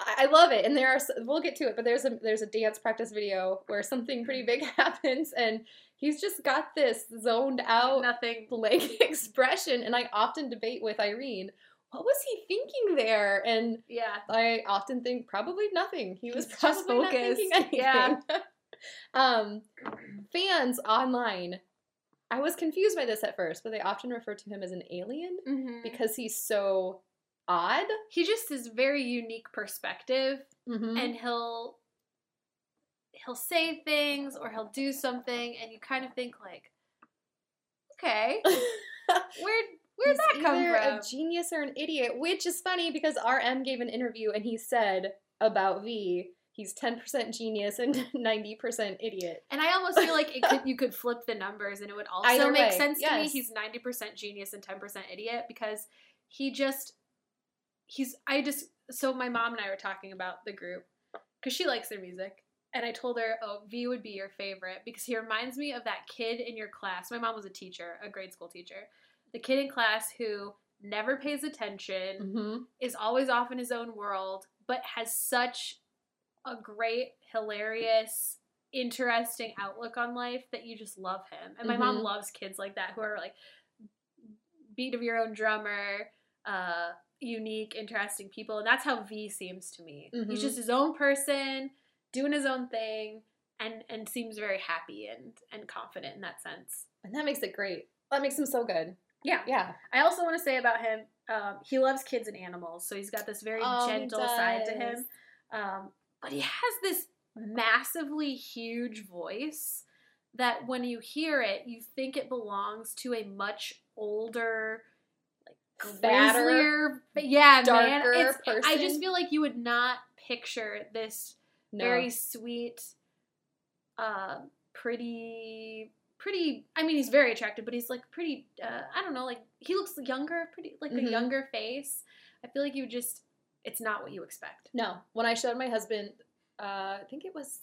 S2: I I love it, and there are. We'll get to it, but there's a there's a dance practice video where something pretty big happens, and he's just got this zoned out
S1: Nothing.
S2: blank expression. And I often debate with Irene, what was he thinking there? And
S1: Yeah.
S2: I often think probably nothing. He was
S1: He's just
S2: probably not thinking
S1: focused.
S2: anything.
S1: Yeah.
S2: um, fans online, I was confused by this at first, but they often refer to him as an alien
S1: Mm-hmm.
S2: because he's so odd.
S1: he just is very unique perspective
S2: Mm-hmm.
S1: and he'll he'll say things or he'll do something and you kind of think like okay where where'd that
S2: He's
S1: come
S2: either
S1: from?
S2: a genius or an idiot, which is funny because RM gave an interview and he said about V, he's 10% genius and 90% idiot.
S1: and i almost feel like it could, you could flip the numbers and it would also
S2: Either
S1: make
S2: way,
S1: sense to me. he's 90% genius and 10% idiot because he just he's i just so my mom and i were talking about the group because she likes their music. And i told her oh v would be your favorite because he reminds me of that kid in your class. My mom was a teacher a grade school teacher the kid in class who never pays attention
S2: Mm-hmm.
S1: is always off in his own world but has such a great hilarious interesting outlook on life that you just love him and my mom
S2: Mhm.
S1: loves kids like that who are like beat of your own drummer uh unique interesting people and that's how v seems to me
S2: Mhm.
S1: he's just his own person doing his own thing and and seems very happy and and confident in that sense
S2: And that makes it great. That makes him so good.
S1: Yeah
S2: Yeah.
S1: I also want to say about him, um, he loves kids and animals, so he's got this very
S2: Oh,
S1: gentle side to him. Um, but he has this massively huge voice that when you hear it, you think it belongs to a much older, like
S2: Fatter,
S1: yeah, man.
S2: darker
S1: It's, I just feel like you would not picture this
S2: No.
S1: very sweet, uh, pretty, pretty. I mean, he's very attractive, but he's like pretty. Uh, I don't know, like he looks younger, pretty like
S2: Mhm.
S1: a younger face. I feel like you just. It's not what you expect.
S2: no. When I showed my husband, uh, I think it was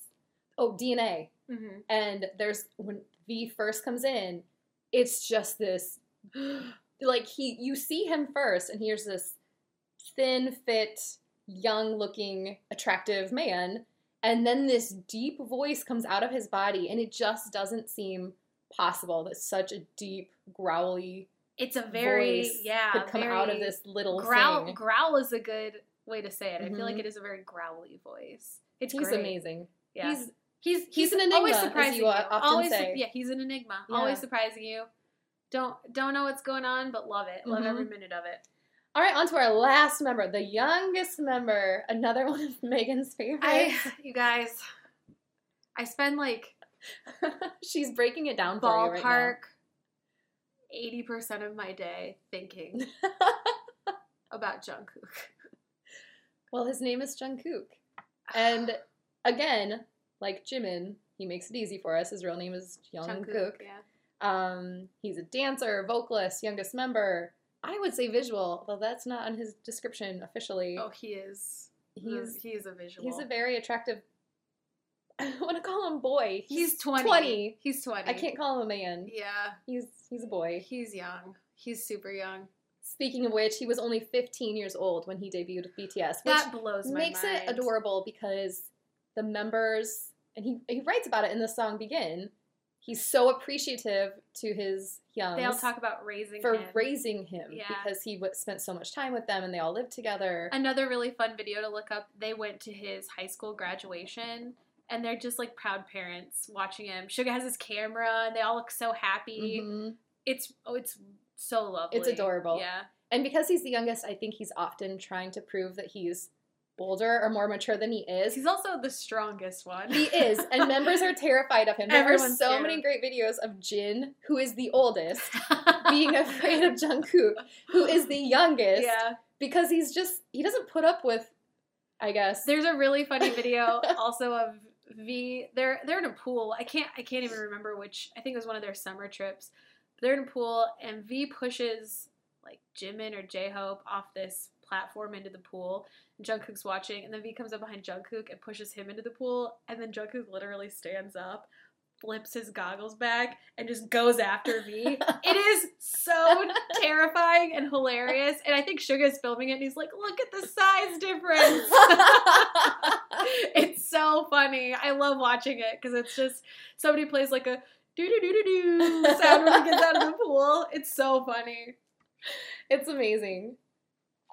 S2: oh DNA,
S1: Mm-hmm.
S2: and there's when V first comes in, it's just this like he you see him first, and here's this thin, fit, young looking, attractive man, and then this deep voice comes out of his body, and it just doesn't seem possible that such a deep, growly
S1: It's a very yeah
S2: could come out of this little
S1: growl.
S2: thing.
S1: Growl is a good way to say it. I feel like
S2: Mhm.
S1: it is a very growly voice. It's
S2: He's
S1: great.
S2: amazing.
S1: Yeah.
S2: He's
S1: He's
S2: He's an enigma,
S1: always surprising
S2: you
S1: you. always,
S2: say.
S1: yeah, he's an enigma.
S2: Yeah.
S1: Always surprising you. Don't don't know what's going on, but love it. Love
S2: Mhm.
S1: every minute of it.
S2: all right. On to our last member, the youngest member, another one of Megan's favorites.
S1: I, you guys, I spend like
S2: She's breaking it down for you right
S1: ballpark eighty percent of my day thinking about Jungkook.
S2: well, his name is Jungkook, and again, like Jimin, he makes it easy for us. His real name is Jungkook.
S1: yeah.
S2: Um, he's a dancer, vocalist, youngest member. I would say visual, though that's not on his description officially.
S1: Oh, he is.
S2: he's
S1: he is a visual.
S2: he's a very attractive. I want to call him boy.
S1: He's 20.
S2: 20.
S1: He's 20.
S2: I can't call him a man.
S1: Yeah.
S2: He's he's a boy.
S1: He's young. He's super young.
S2: Speaking of which, he was only 15 years old when he debuted with BTS, which
S1: That blows my
S2: makes
S1: mind.
S2: it adorable because the members and he he writes about it in the song Begin. He's so appreciative to his young.
S1: They all talk about raising
S2: for
S1: him.
S2: raising him
S1: Yeah.
S2: because he w- spent so much time with them and they all lived together.
S1: Another really fun video to look up. They went to his high school graduation, and they're just like proud parents watching him. Suga has his camera, and they all look so happy.
S2: Mhm.
S1: It's oh, it's so lovely.
S2: It's adorable.
S1: Yeah.
S2: And because he's the youngest, I think he's often trying to prove that he's older or more mature than he is.
S1: He's also the strongest one.
S2: He is, and members are terrified of him. There
S1: Everyone's
S2: are so
S1: scared
S2: many great videos of Jin, who is the oldest, being afraid of Jungkook, who is the youngest,
S1: yeah.
S2: because he's just he doesn't put up with, I guess.
S1: There's a really funny video also of V. They're they're in a pool. I can't I can't even remember which. I think it was one of their summer trips. They're in a pool and V pushes like Jimin or J Hope off this platform into the pool. Jungkook's watching, and then V comes up behind Jungkook and pushes him into the pool, and then Jungkook literally stands up, flips his goggles back, and just goes after V. it is so terrifying and hilarious, and I think Suga's filming it, and he's like, "Look at the size difference." it's so funny. I love watching it because it's just somebody plays like a doo doo doo doo doo sound when he gets out of the pool. It's so funny.
S2: it's amazing.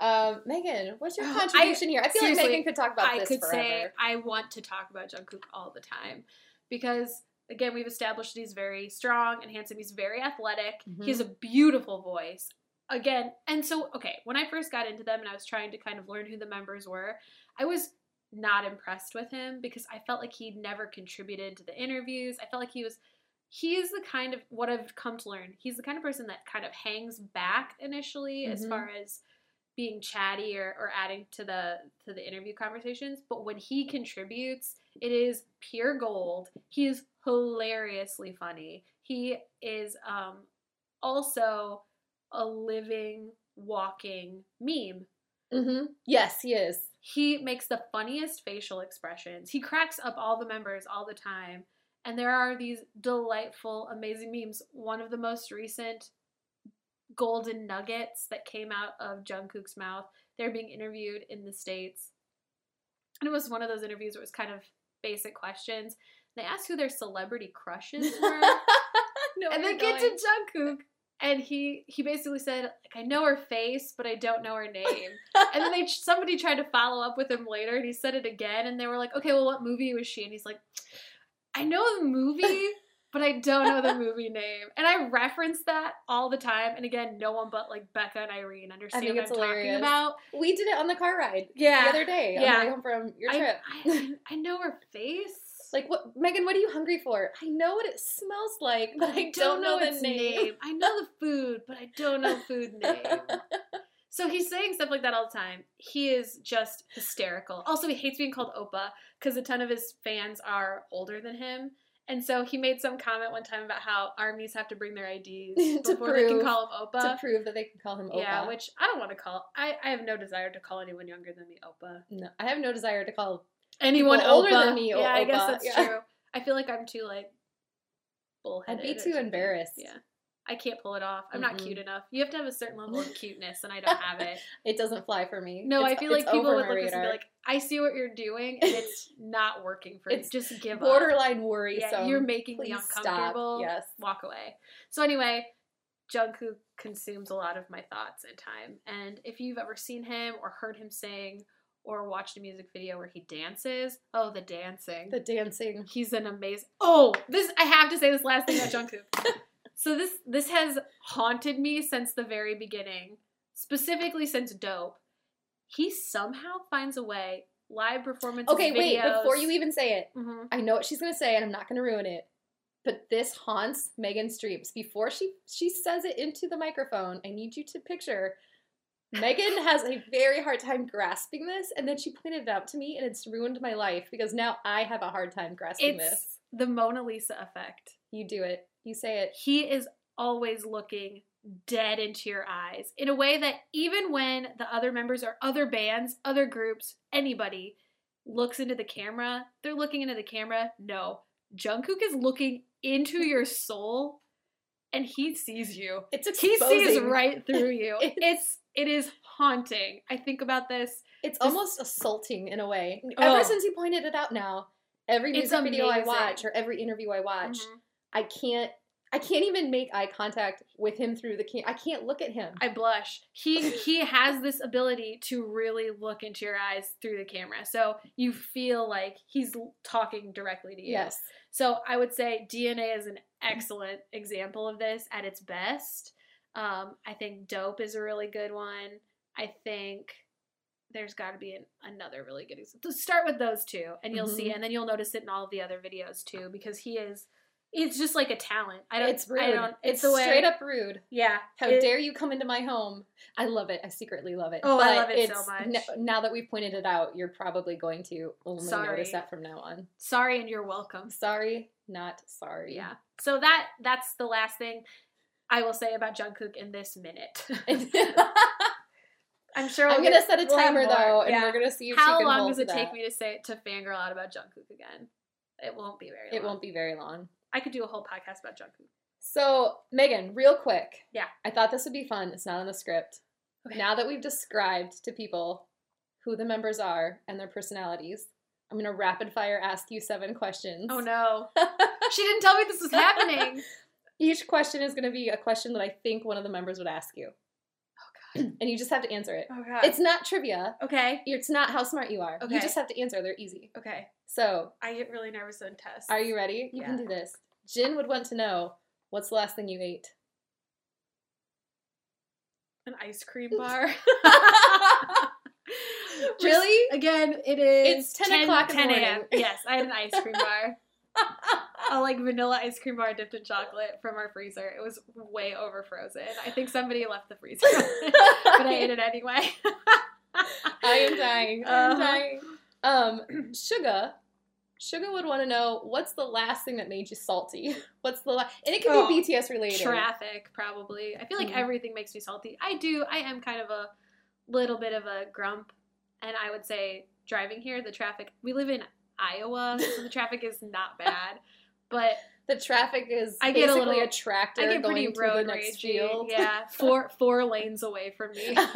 S2: Um, Megan, what's your
S1: Oh, I-
S2: contribution here? I feel like Megan could talk about this.
S1: I
S2: this
S1: could
S2: forever.
S1: say I want to talk about Jungkook all the time because again we've established that he's very strong and handsome. He's very athletic.
S2: Mhm.
S1: He has a beautiful voice. Again, and so okay, when I first got into them and I was trying to kind of learn who the members were, I was not impressed with him because I felt like he never contributed to the interviews. I felt like he was he is the kind of what I've come to learn. He's the kind of person that kind of hangs back initially as
S2: Mhm.
S1: far as being chatty or, or adding to the to the interview conversations, but when he contributes, it is pure gold. He is hilariously funny. He is um also a living walking meme.
S2: hmm Yes, he is.
S1: He makes the funniest facial expressions. He cracks up all the members all the time. And there are these delightful, amazing memes. One of the most recent golden nuggets that came out of Jungkook's mouth. They're being interviewed in the States. And it was one of those interviews where it was kind of basic questions. They asked who their celebrity crushes were.
S2: no,
S1: and they get to Jungkook. And he he basically said, like, I know her face, but I don't know her name. and then they somebody tried to follow up with him later, and he said it again, and they were like, okay, well, what movie was she? And he's like, I know the movie, but I don't know the movie name. And I reference that all the time. And again, no one but like Becca and Irene understand what I'm
S2: hilarious.
S1: talking about.
S2: we did it on the car ride
S1: Yeah.
S2: the other day on
S1: Yeah.
S2: the way home from your trip.
S1: I, I know her face.
S2: Like what, Megan? What are you hungry for? I know what it smells like, but I don't, know, the
S1: its
S2: name.
S1: I know the food, but I don't know food name. So he's saying stuff like that all the time. He is just hysterical. Also, he hates being called Oppa because a ton of his fans are older than him. And so he made some comment one time about how armies have to bring their IDs
S2: To
S1: before they can
S2: prove-
S1: call him Oppa.
S2: to prove that they can call him Oppa.
S1: Yeah, which I don't want to call. I, I have no desire to call anyone younger than me Oppa.
S2: no, I have no desire to call.
S1: Anyone
S2: older
S1: Oppa.
S2: than me,
S1: Yeah, I guess that's
S2: yeah.
S1: true. I feel like I'm too like bullheaded.
S2: I'd be too embarrassed.
S1: Yeah. I can't pull it off. I'm not
S2: Mm-mm.
S1: cute mm-hmm. enough. You have to have a certain level of cuteness, and I don't have it.
S2: It doesn't fly for me.
S1: No,
S2: It's-
S1: I feel like people would look at this and be like, "I see what you're doing, and it's not working for
S2: It's
S1: you. Just give up.
S2: borderline worrisome.
S1: Yeah, you're making me uncomfortable.
S2: Stop. Yes.
S1: Walk away." So anyway, Jungkook consumes a lot of my thoughts and time. And if you've ever seen him or heard him sing or watched a music video where he dances, oh, the dancing.
S2: The dancing.
S1: He's an amazing. Oh, this I have to say this last thing about Jungkook. so this this has haunted me since the very beginning, specifically since Dope. He somehow finds a way live performance.
S2: Okay, wait. Before you even say it,
S1: Mhm.
S2: I know what she's gonna say, and I'm not gonna ruin it. But this haunts Megan's dreams. Before she she says it into the microphone, I need you to picture. Megan has a very hard time grasping this, and then she pointed it out to me, and it's ruined my life because now I have a hard time grasping
S1: It's
S2: this.
S1: the Mona Lisa effect.
S2: You do it. You say it.
S1: He is always looking dead into your eyes in a way that even when the other members or other bands, other groups, anybody looks into the camera, they're looking into the camera. No, Jungkook is looking into your soul and he sees you.
S2: It's exposing.
S1: He sees right through you.
S2: It's-
S1: it's it is haunting. I think about this.
S2: It's
S1: This-
S2: almost assaulting in a way.
S1: Oh.
S2: Ever since you pointed it out now, every music video I watch or every interview I watch,
S1: Mhm.
S2: I can't I can't even make eye contact with him through the cam. I can't look at him.
S1: I blush. He he has this ability to really look into your eyes through the camera. So you feel like he's talking directly to you.
S2: yes.
S1: So I would say DNA is an excellent example of this at its best. Um, I think Dope is a really good one. I think there's got to be an, another really good example. Start with those two, and you'll see,
S2: Mhm.
S1: and then you'll notice it in all of the other videos too, because he is. It's just like a talent. I don't.
S2: It's rude.
S1: I don't.
S2: it's
S1: It's, way.
S2: straight up rude.
S1: Yeah.
S2: How
S1: it-
S2: dare you come into my home? I love it. I secretly love it.
S1: Oh, I love it so much.
S2: n- now that we've pointed it out, you're probably going to only
S1: Sorry.
S2: notice that from now on.
S1: Sorry, and you're welcome.
S2: Sorry, not sorry.
S1: Yeah. So that that's the last thing I will say about Jungkook in this minute. I'm sure we'll
S2: I'm gonna
S1: get-
S2: set a
S1: we'll
S2: timer though, and
S1: Yeah.
S2: we're gonna see
S1: How long does it
S2: to
S1: take me to say to fangirl out about Jungkook again? It won't be very.
S2: It won't be very long.
S1: I could do a whole podcast about Jungkook.
S2: So, Megan, real quick.
S1: Yeah.
S2: I thought this would be fun. It's not on the script.
S1: Okay.
S2: Now that we've described to people who the members are and their personalities, I'm going to rapid fire ask you seven questions.
S1: Oh no, she didn't tell me this was happening.
S2: Each question is going to be a question that I think one of the members would ask you. And you just have to answer it.
S1: Oh god.
S2: It's not trivia.
S1: okay.
S2: It's not how smart you are.
S1: Okay.
S2: You just have to answer. They're easy.
S1: Okay.
S2: So,
S1: I get really nervous on tests.
S2: are you ready? You can do this. Jin would want to know what's the last thing you ate?
S1: an ice cream bar?
S2: Really?
S1: Again, it is.
S2: It's 10 o'clock in the
S1: 10 a.m.
S2: morning.
S1: Yes, I had an ice cream bar. a like vanilla ice cream bar dipped in chocolate from our freezer. It was way over frozen. I think somebody left the freezer, but I ate it anyway.
S2: I am dying. I'm
S1: Uh-huh.
S2: dying. Um, Suga, Suga would want to know what's the last thing that made you salty. What's the last, and it could
S1: Oh,
S2: be BTS related.
S1: Traffic, probably. I feel like
S2: Mhm.
S1: everything makes me salty. I do. I am kind of a little bit of a grump, and I would say driving here, the traffic. We live in Iowa, so the traffic is not bad, but
S2: The traffic is
S1: I get a
S2: basically a,
S1: little-
S2: tractor
S1: I get pretty
S2: going
S1: road
S2: the next
S1: ragey.
S2: field.
S1: Yeah, four four lanes away from me.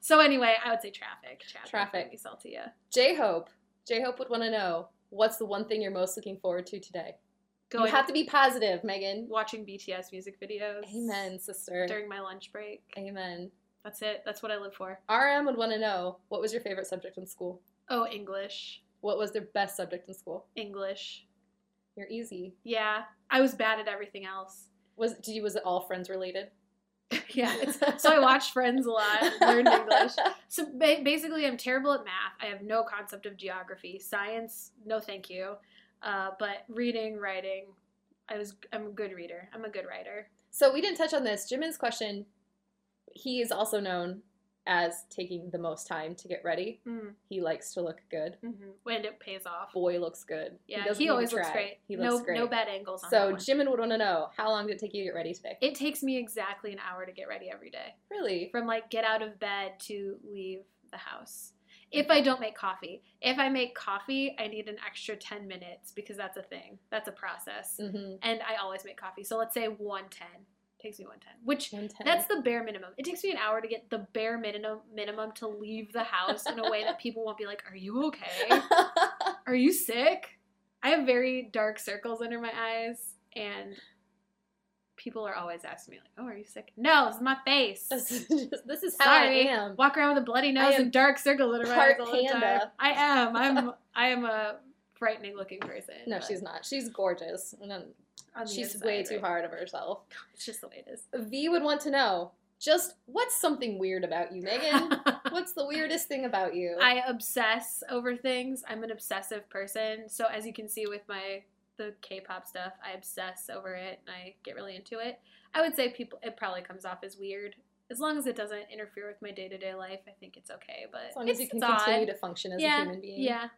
S1: So anyway, I would say traffic. Traffic.
S2: Traffic.
S1: Be salty. Yeah.
S2: J Hope, J Hope would want to know what's the one thing you're most looking forward to today.
S1: Going
S2: you have to be positive, Megan.
S1: watching BTS music videos.
S2: Amen, sister.
S1: During my lunch break.
S2: Amen.
S1: That's it. That's what I live for.
S2: RM would want to know what was your favorite subject in school.
S1: Oh, English.
S2: What was their best subject in school?
S1: English.
S2: You're easy.
S1: Yeah. I was bad at everything else.
S2: Was did you was it all friends related?
S1: yeah. So I watched Friends a lot, learned English. So ba- basically, I'm terrible at math. I have no concept of geography. Science, no thank you. Uh, but reading, writing, I was I'm a good reader. I'm a good writer.
S2: So we didn't touch on this. Jimin's question. He is also known as taking the most time to get ready.
S1: Mm,
S2: He likes to look good.
S1: hmm When it pays off.
S2: Boy looks good.
S1: Yeah, he,
S2: to
S1: always looks great.
S2: He
S1: no,
S2: looks great.
S1: no bad angles on
S2: so. Jimin would want to know how long did it take you to get ready today?
S1: It takes me exactly an hour to get ready every day.
S2: really?
S1: From like get out of bed to leave the house. If I don't make coffee. If I make coffee, I need an extra 10 minutes because that's a thing. That's a process.
S2: Mm-hmm.
S1: And I always make coffee. So let's say 110. Takes me 110. Which
S2: 110.
S1: that's the bare minimum. It takes me an hour to get the bare minimum minimum to leave the house in a way that people won't be like, "Are you okay? Are you sick?" I have very dark circles under my eyes and people are always asking me like, "Oh, are you sick?" No, it's my face.
S2: this, is just- this is how
S1: Sorry.
S2: I am.
S1: Walk around with a bloody nose and dark circles under my eyes all the time. I am. I'm. I am a frightening looking person.
S2: No,
S1: but
S2: she's not. She's gorgeous. And then
S1: on
S2: she's
S1: inside,
S2: way too
S1: right?
S2: hard of herself.
S1: It's just the way it is.
S2: V would want to know just what's something weird about you, Megan? what's the weirdest thing about you?
S1: I obsess over things. I'm an obsessive person. So as you can see with my the K-pop stuff, I obsess over it and I get really into it. I would say people it probably comes off as weird. As long as it doesn't interfere with my day-to-day life, I think it's okay. But
S2: as long
S1: it's,
S2: as you can continue
S1: odd.
S2: to function as
S1: yeah,
S2: a human being.
S1: Yeah.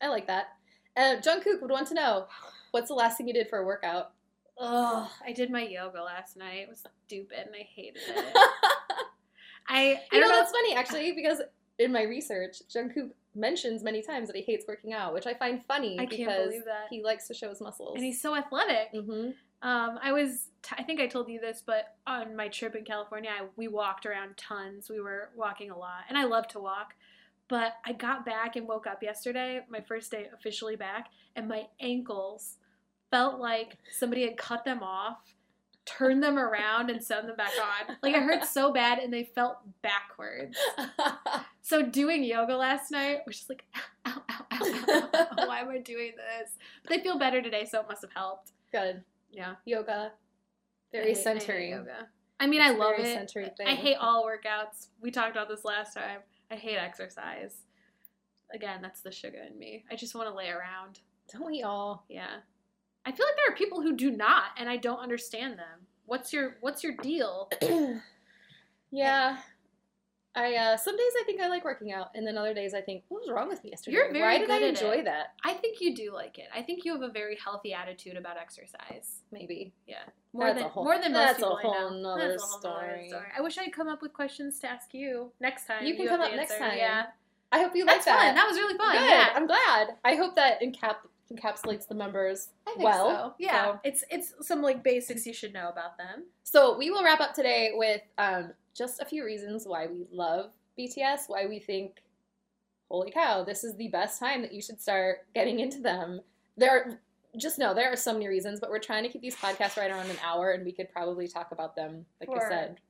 S2: I like that. Uh, Jungkook would want to know what's the last thing you did for a workout?
S1: Oh, I did my yoga last night. It was stupid and I hated it. I I
S2: you know,
S1: know.
S2: that's funny actually because in my research, Jungkook mentions many times that he hates working out, which I find funny
S1: I can't
S2: because
S1: believe that.
S2: he likes to show his muscles.
S1: and he's so athletic.
S2: hmm
S1: Um, I was, t- I think I told you this, but on my trip in California, I, we walked around tons. We were walking a lot, and I love to walk. But I got back and woke up yesterday, my first day officially back, and my ankles felt like somebody had cut them off, turned them around, and sewn them back on. Like it hurt so bad, and they felt backwards. So doing yoga last night was just like, ow, ow, ow, ow, ow, why am I doing this? But they feel better today, so it must have helped.
S2: Good
S1: Yeah.
S2: yoga, very
S1: I hate
S2: centering.
S1: yoga. I mean, I
S2: It's a
S1: love it.
S2: Thing.
S1: I hate all workouts. We talked about this last time. I hate exercise. Again, that's the Suga in me. I just want to lay around.
S2: Don't we all?
S1: Yeah. I feel like there are people who do not, and I don't understand them. What's your What's your deal?
S2: yeah. I uh, some days I think I like working out, and then other days I think, what was wrong with me yesterday?
S1: You're very
S2: Why did I enjoy
S1: it.
S2: that?
S1: I think you do like it. I think you have a very healthy attitude about exercise.
S2: Maybe. Yeah.
S1: More
S2: That's
S1: than
S2: whole-
S1: more than most
S2: that's a
S1: people I
S2: whole nother
S1: That's a whole nother
S2: story.
S1: I wish I'd come up with questions to ask you next time.
S2: You can
S1: have
S2: come up next time.
S1: Yeah,
S2: I hope you like that.
S1: fun. That was really fun.
S2: Good.
S1: Yeah,
S2: I'm glad. I hope that encap- encapsulates the members
S1: I think
S2: well.
S1: so. Yeah,
S2: So-
S1: it's it's some like basics you should know about them.
S2: So we will wrap up today with um, just a few reasons why we love BTS, why we think, holy cow, this is the best time that you should start getting into them. There are just know there are so many reasons, but we're trying to keep these podcasts right around an hour, and we could probably talk about them. Like I said,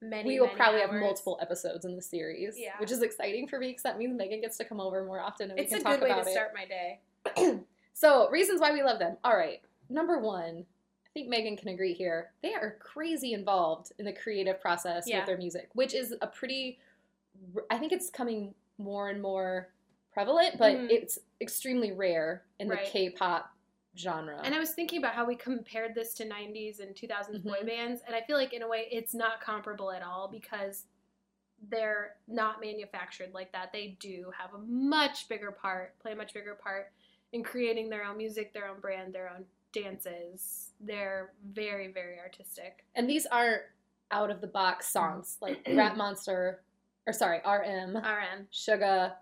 S1: Many
S2: we will probably have multiple episodes in the series,
S1: Yeah.
S2: which is exciting for me because that means Megan gets to come over more often and
S1: It's
S2: we
S1: a
S2: can talk
S1: good way
S2: about
S1: to
S2: it.
S1: start my day.
S2: So, reasons why we love them. All right. Number one, I think Megan can agree here. They are crazy involved in the creative process
S1: Yeah.
S2: with their music, which is a pretty, I think it's coming more and more prevalent, but
S1: Mhm.
S2: it's extremely rare in the K pop genre.
S1: And I was thinking about how we compared this to 90s and 2000s boy
S2: Mhm.
S1: bands, and I feel like in a way it's not comparable at all because they're not manufactured like that. They do have a much bigger part, play a much bigger part in creating their own music, their own brand, their own dances. They're very, very artistic.
S2: And these aren't out of the box songs like Rap Monster, or sorry, RM,
S1: RM.
S2: Suga.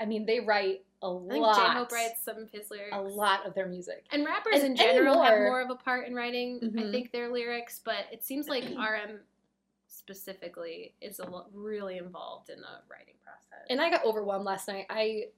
S2: I mean, they write a
S1: I
S2: lot,
S1: J-Hope writes some of his lyrics.
S2: a lot of their music.
S1: And rappers
S2: And
S1: in general have more of a part in writing, I
S2: Mhm.
S1: think, their lyrics, but it seems like RM specifically is a lo- really involved in the writing process.
S2: And I got overwhelmed last night. I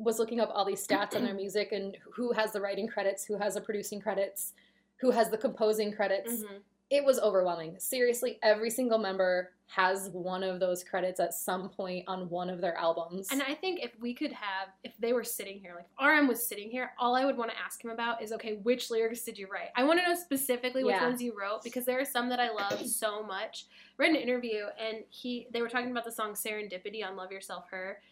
S2: was looking up all these stats on their music and who has the writing credits, who has the producing credits, who has the composing credits.
S1: Mhm.
S2: It was overwhelming. Seriously, every single member has one of those credits at some point on one of their albums.
S1: And I think if we could have, if they were sitting here, like if RM was sitting here, all I would want to ask him about is, okay, which lyrics did you write? I want to know specifically which
S2: Yeah.
S1: ones you wrote because there are some that I love so much. I read an interview and he, they were talking about the song Serendipity on Love Yourself Her,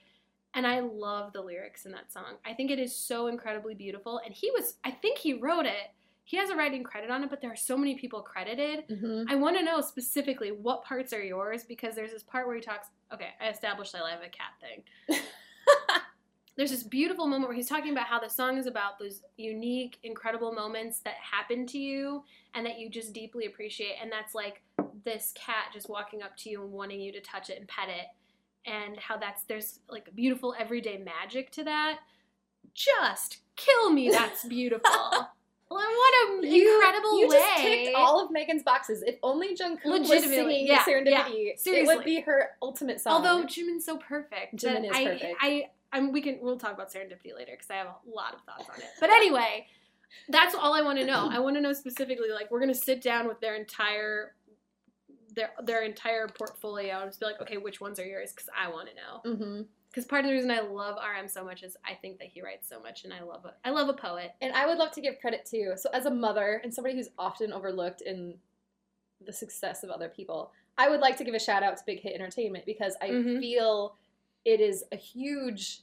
S1: And I love the lyrics in that song. I think it is so incredibly beautiful. And he was, I think he wrote it. He has a writing credit on it, but there are so many people credited.
S2: hmm
S1: I want to know specifically what parts are yours because there's this part where he talks. Okay, I established I love a cat thing. there's this beautiful moment where he's talking about how the song is about those unique, incredible moments that happen to you and that you just deeply appreciate. And that's like this cat just walking up to you and wanting you to touch it and pet it. And how that's there's like beautiful everyday magic to that. Just kill me, that's beautiful. Well, what an
S2: You-
S1: incredible
S2: you
S1: way.
S2: just ticked all of Megan's boxes. If only Jungkook was singing
S1: yeah,
S2: Serendipity,
S1: yeah,
S2: it would be her ultimate song.
S1: Although Jimin's so perfect.
S2: Jimin is
S1: I,
S2: perfect.
S1: I, I'm, we can, we'll talk about serendipity later because I have a lot of thoughts on it. But anyway, that's all I want to know. I want to know specifically, like, we're gonna sit down with their entire, their their entire portfolio and just be like, okay, which ones are yours? Because I want to know.
S2: hmm
S1: Because part of the reason I love RM so much is I think that he writes so much, and I love a, I love a poet.
S2: And I would love to give credit too. So, as a mother and somebody who's often overlooked in the success of other people, I would like to give a shout out to Big Hit Entertainment because I
S1: Mhm.
S2: feel it is a huge,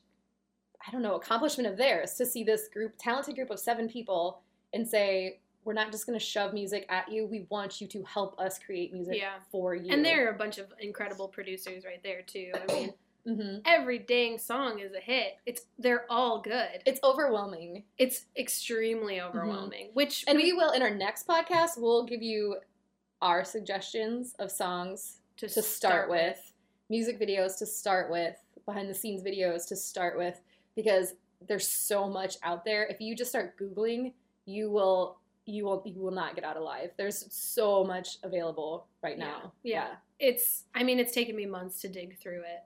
S2: I don't know, accomplishment of theirs to see this group, talented group of seven people, and say, we're not just going to shove music at you. We want you to help us create music
S1: Yeah.
S2: for you.
S1: And there are a bunch of incredible producers right there too. I mean,
S2: hmm
S1: every dang song is a hit. It's they're all good.
S2: It's overwhelming.
S1: It's extremely overwhelming. Which
S2: And we will, in our next podcast, we'll give you our suggestions of songs to start with, music videos to start with, behind the scenes videos to start with, because there's so much out there. If you just start Googling, you will you will you will not get out alive. There's so much available right now.
S1: Yeah. It's I mean it's taken me months to dig through it.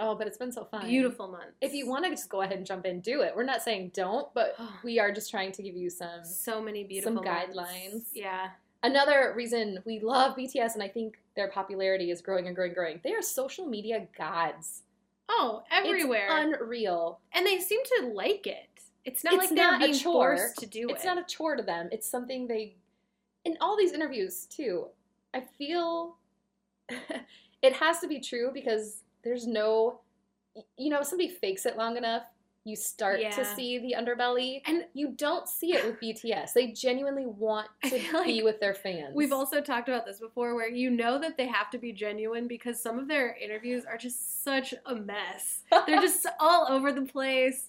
S2: Oh, but it's been so fun.
S1: Beautiful months.
S2: If you want to just go ahead and jump in, do it. We're not saying don't, but we are just trying to give you some
S1: so many beautiful
S2: some
S1: months.
S2: guidelines.
S1: Yeah.
S2: Another reason we love BTS and I think their popularity is growing and growing and growing. They are social media gods.
S1: Oh, everywhere.
S2: It's unreal.
S1: and they seem to like it. It's not
S2: It's
S1: like they're
S2: not a
S1: being
S2: chore.
S1: forced to do
S2: it's
S1: it.
S2: not a chore to them. It's something they in all these interviews too. I feel it has to be true because there's no you know, if somebody fakes it long enough, you start
S1: Yeah.
S2: to see the underbelly.
S1: and
S2: You don't see it with BTS. They genuinely want to be
S1: like
S2: with their fans.
S1: We've also talked about this before where you know that they have to be genuine because some of their interviews are just such a mess. They're just all over the place.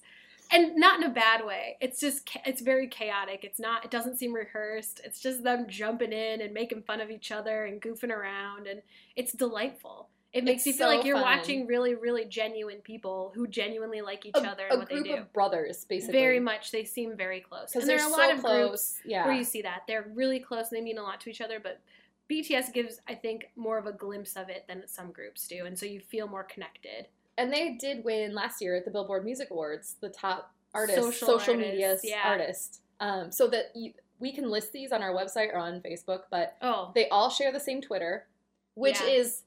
S1: And not in a bad way. It's just it's very chaotic. It's not it doesn't seem rehearsed. It's just them jumping in and making fun of each other and goofing around and it's delightful. It makes
S2: It's
S1: you feel
S2: so
S1: like you're
S2: fun.
S1: watching really really genuine people who genuinely like each
S2: a,
S1: other
S2: a
S1: and what they
S2: group
S1: do.
S2: of brothers, basically.
S1: Very much they seem very close.
S2: because
S1: And there
S2: they're
S1: are a
S2: so
S1: lot of
S2: close.
S1: groups
S2: yeah.
S1: where you see that they're really close and they mean a lot to each other but bts gives i think more of a glimpse of it than some groups do and so you feel more connected
S2: and they did win last year at the Billboard Music Awards, the top artist,
S1: Social
S2: social, media
S1: yeah.
S2: artist. Um, so that you, we can list these on our website or on Facebook, but
S1: oh
S2: they all share the same Twitter, which
S1: Yeah.
S2: is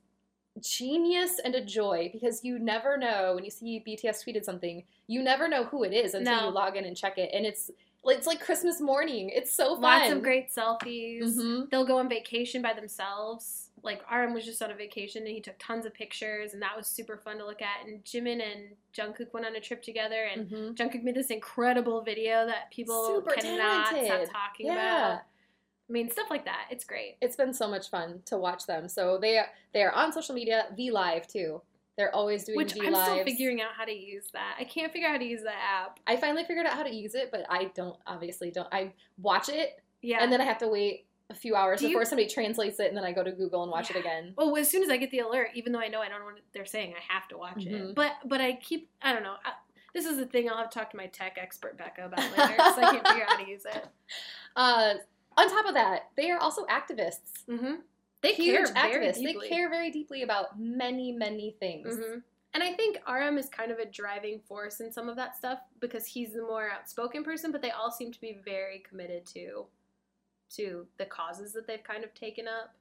S2: genius and a joy because you never know when you see BTS tweeted something, you never know who it is until
S1: No.
S2: you log in and check it, and it's it's like Christmas morning. It's so fun.
S1: lots of great selfies
S2: Mhm.
S1: they'll go on vacation by themselves like RM was just on a vacation and he took tons of pictures and that was super fun to look at and Jimin and Jungkook went on a trip together and
S2: Mhm.
S1: Jungkook made this incredible video that people
S2: Super
S1: cannot
S2: talented.
S1: stop talking
S2: Yeah.
S1: about I mean stuff like that it's great
S2: it's been so much fun to watch them. So they are, they are on social media, V Live too. They're always doing
S1: which
S2: V
S1: I'm still figuring out how to use that I can't figure out how to use the app
S2: I finally figured out how to use it, but I don't obviously don't. I watch it
S1: yeah
S2: and then I have to wait a few hours
S1: Do you-
S2: before somebody translates it, and then I go to Google and watch
S1: Yeah.
S2: it again.
S1: Oh, as soon as I get the alert, even though I know I don't know what they're saying, I have to watch it.
S2: Mhm.
S1: But but I keep I don't know. I, this is the thing I'll have to talk to my tech expert Becca about later because I can't figure out how to use it.
S2: Uh, on top of that, they are also activists.
S1: Mm-hmm. They
S2: Huge
S1: care very
S2: activists.
S1: deeply.
S2: They care very deeply about many, many things.
S1: hmm And I think RM is kind of a driving force in some of that stuff because he's the more outspoken person, but they all seem to be very committed to to the causes that they've kind of taken up.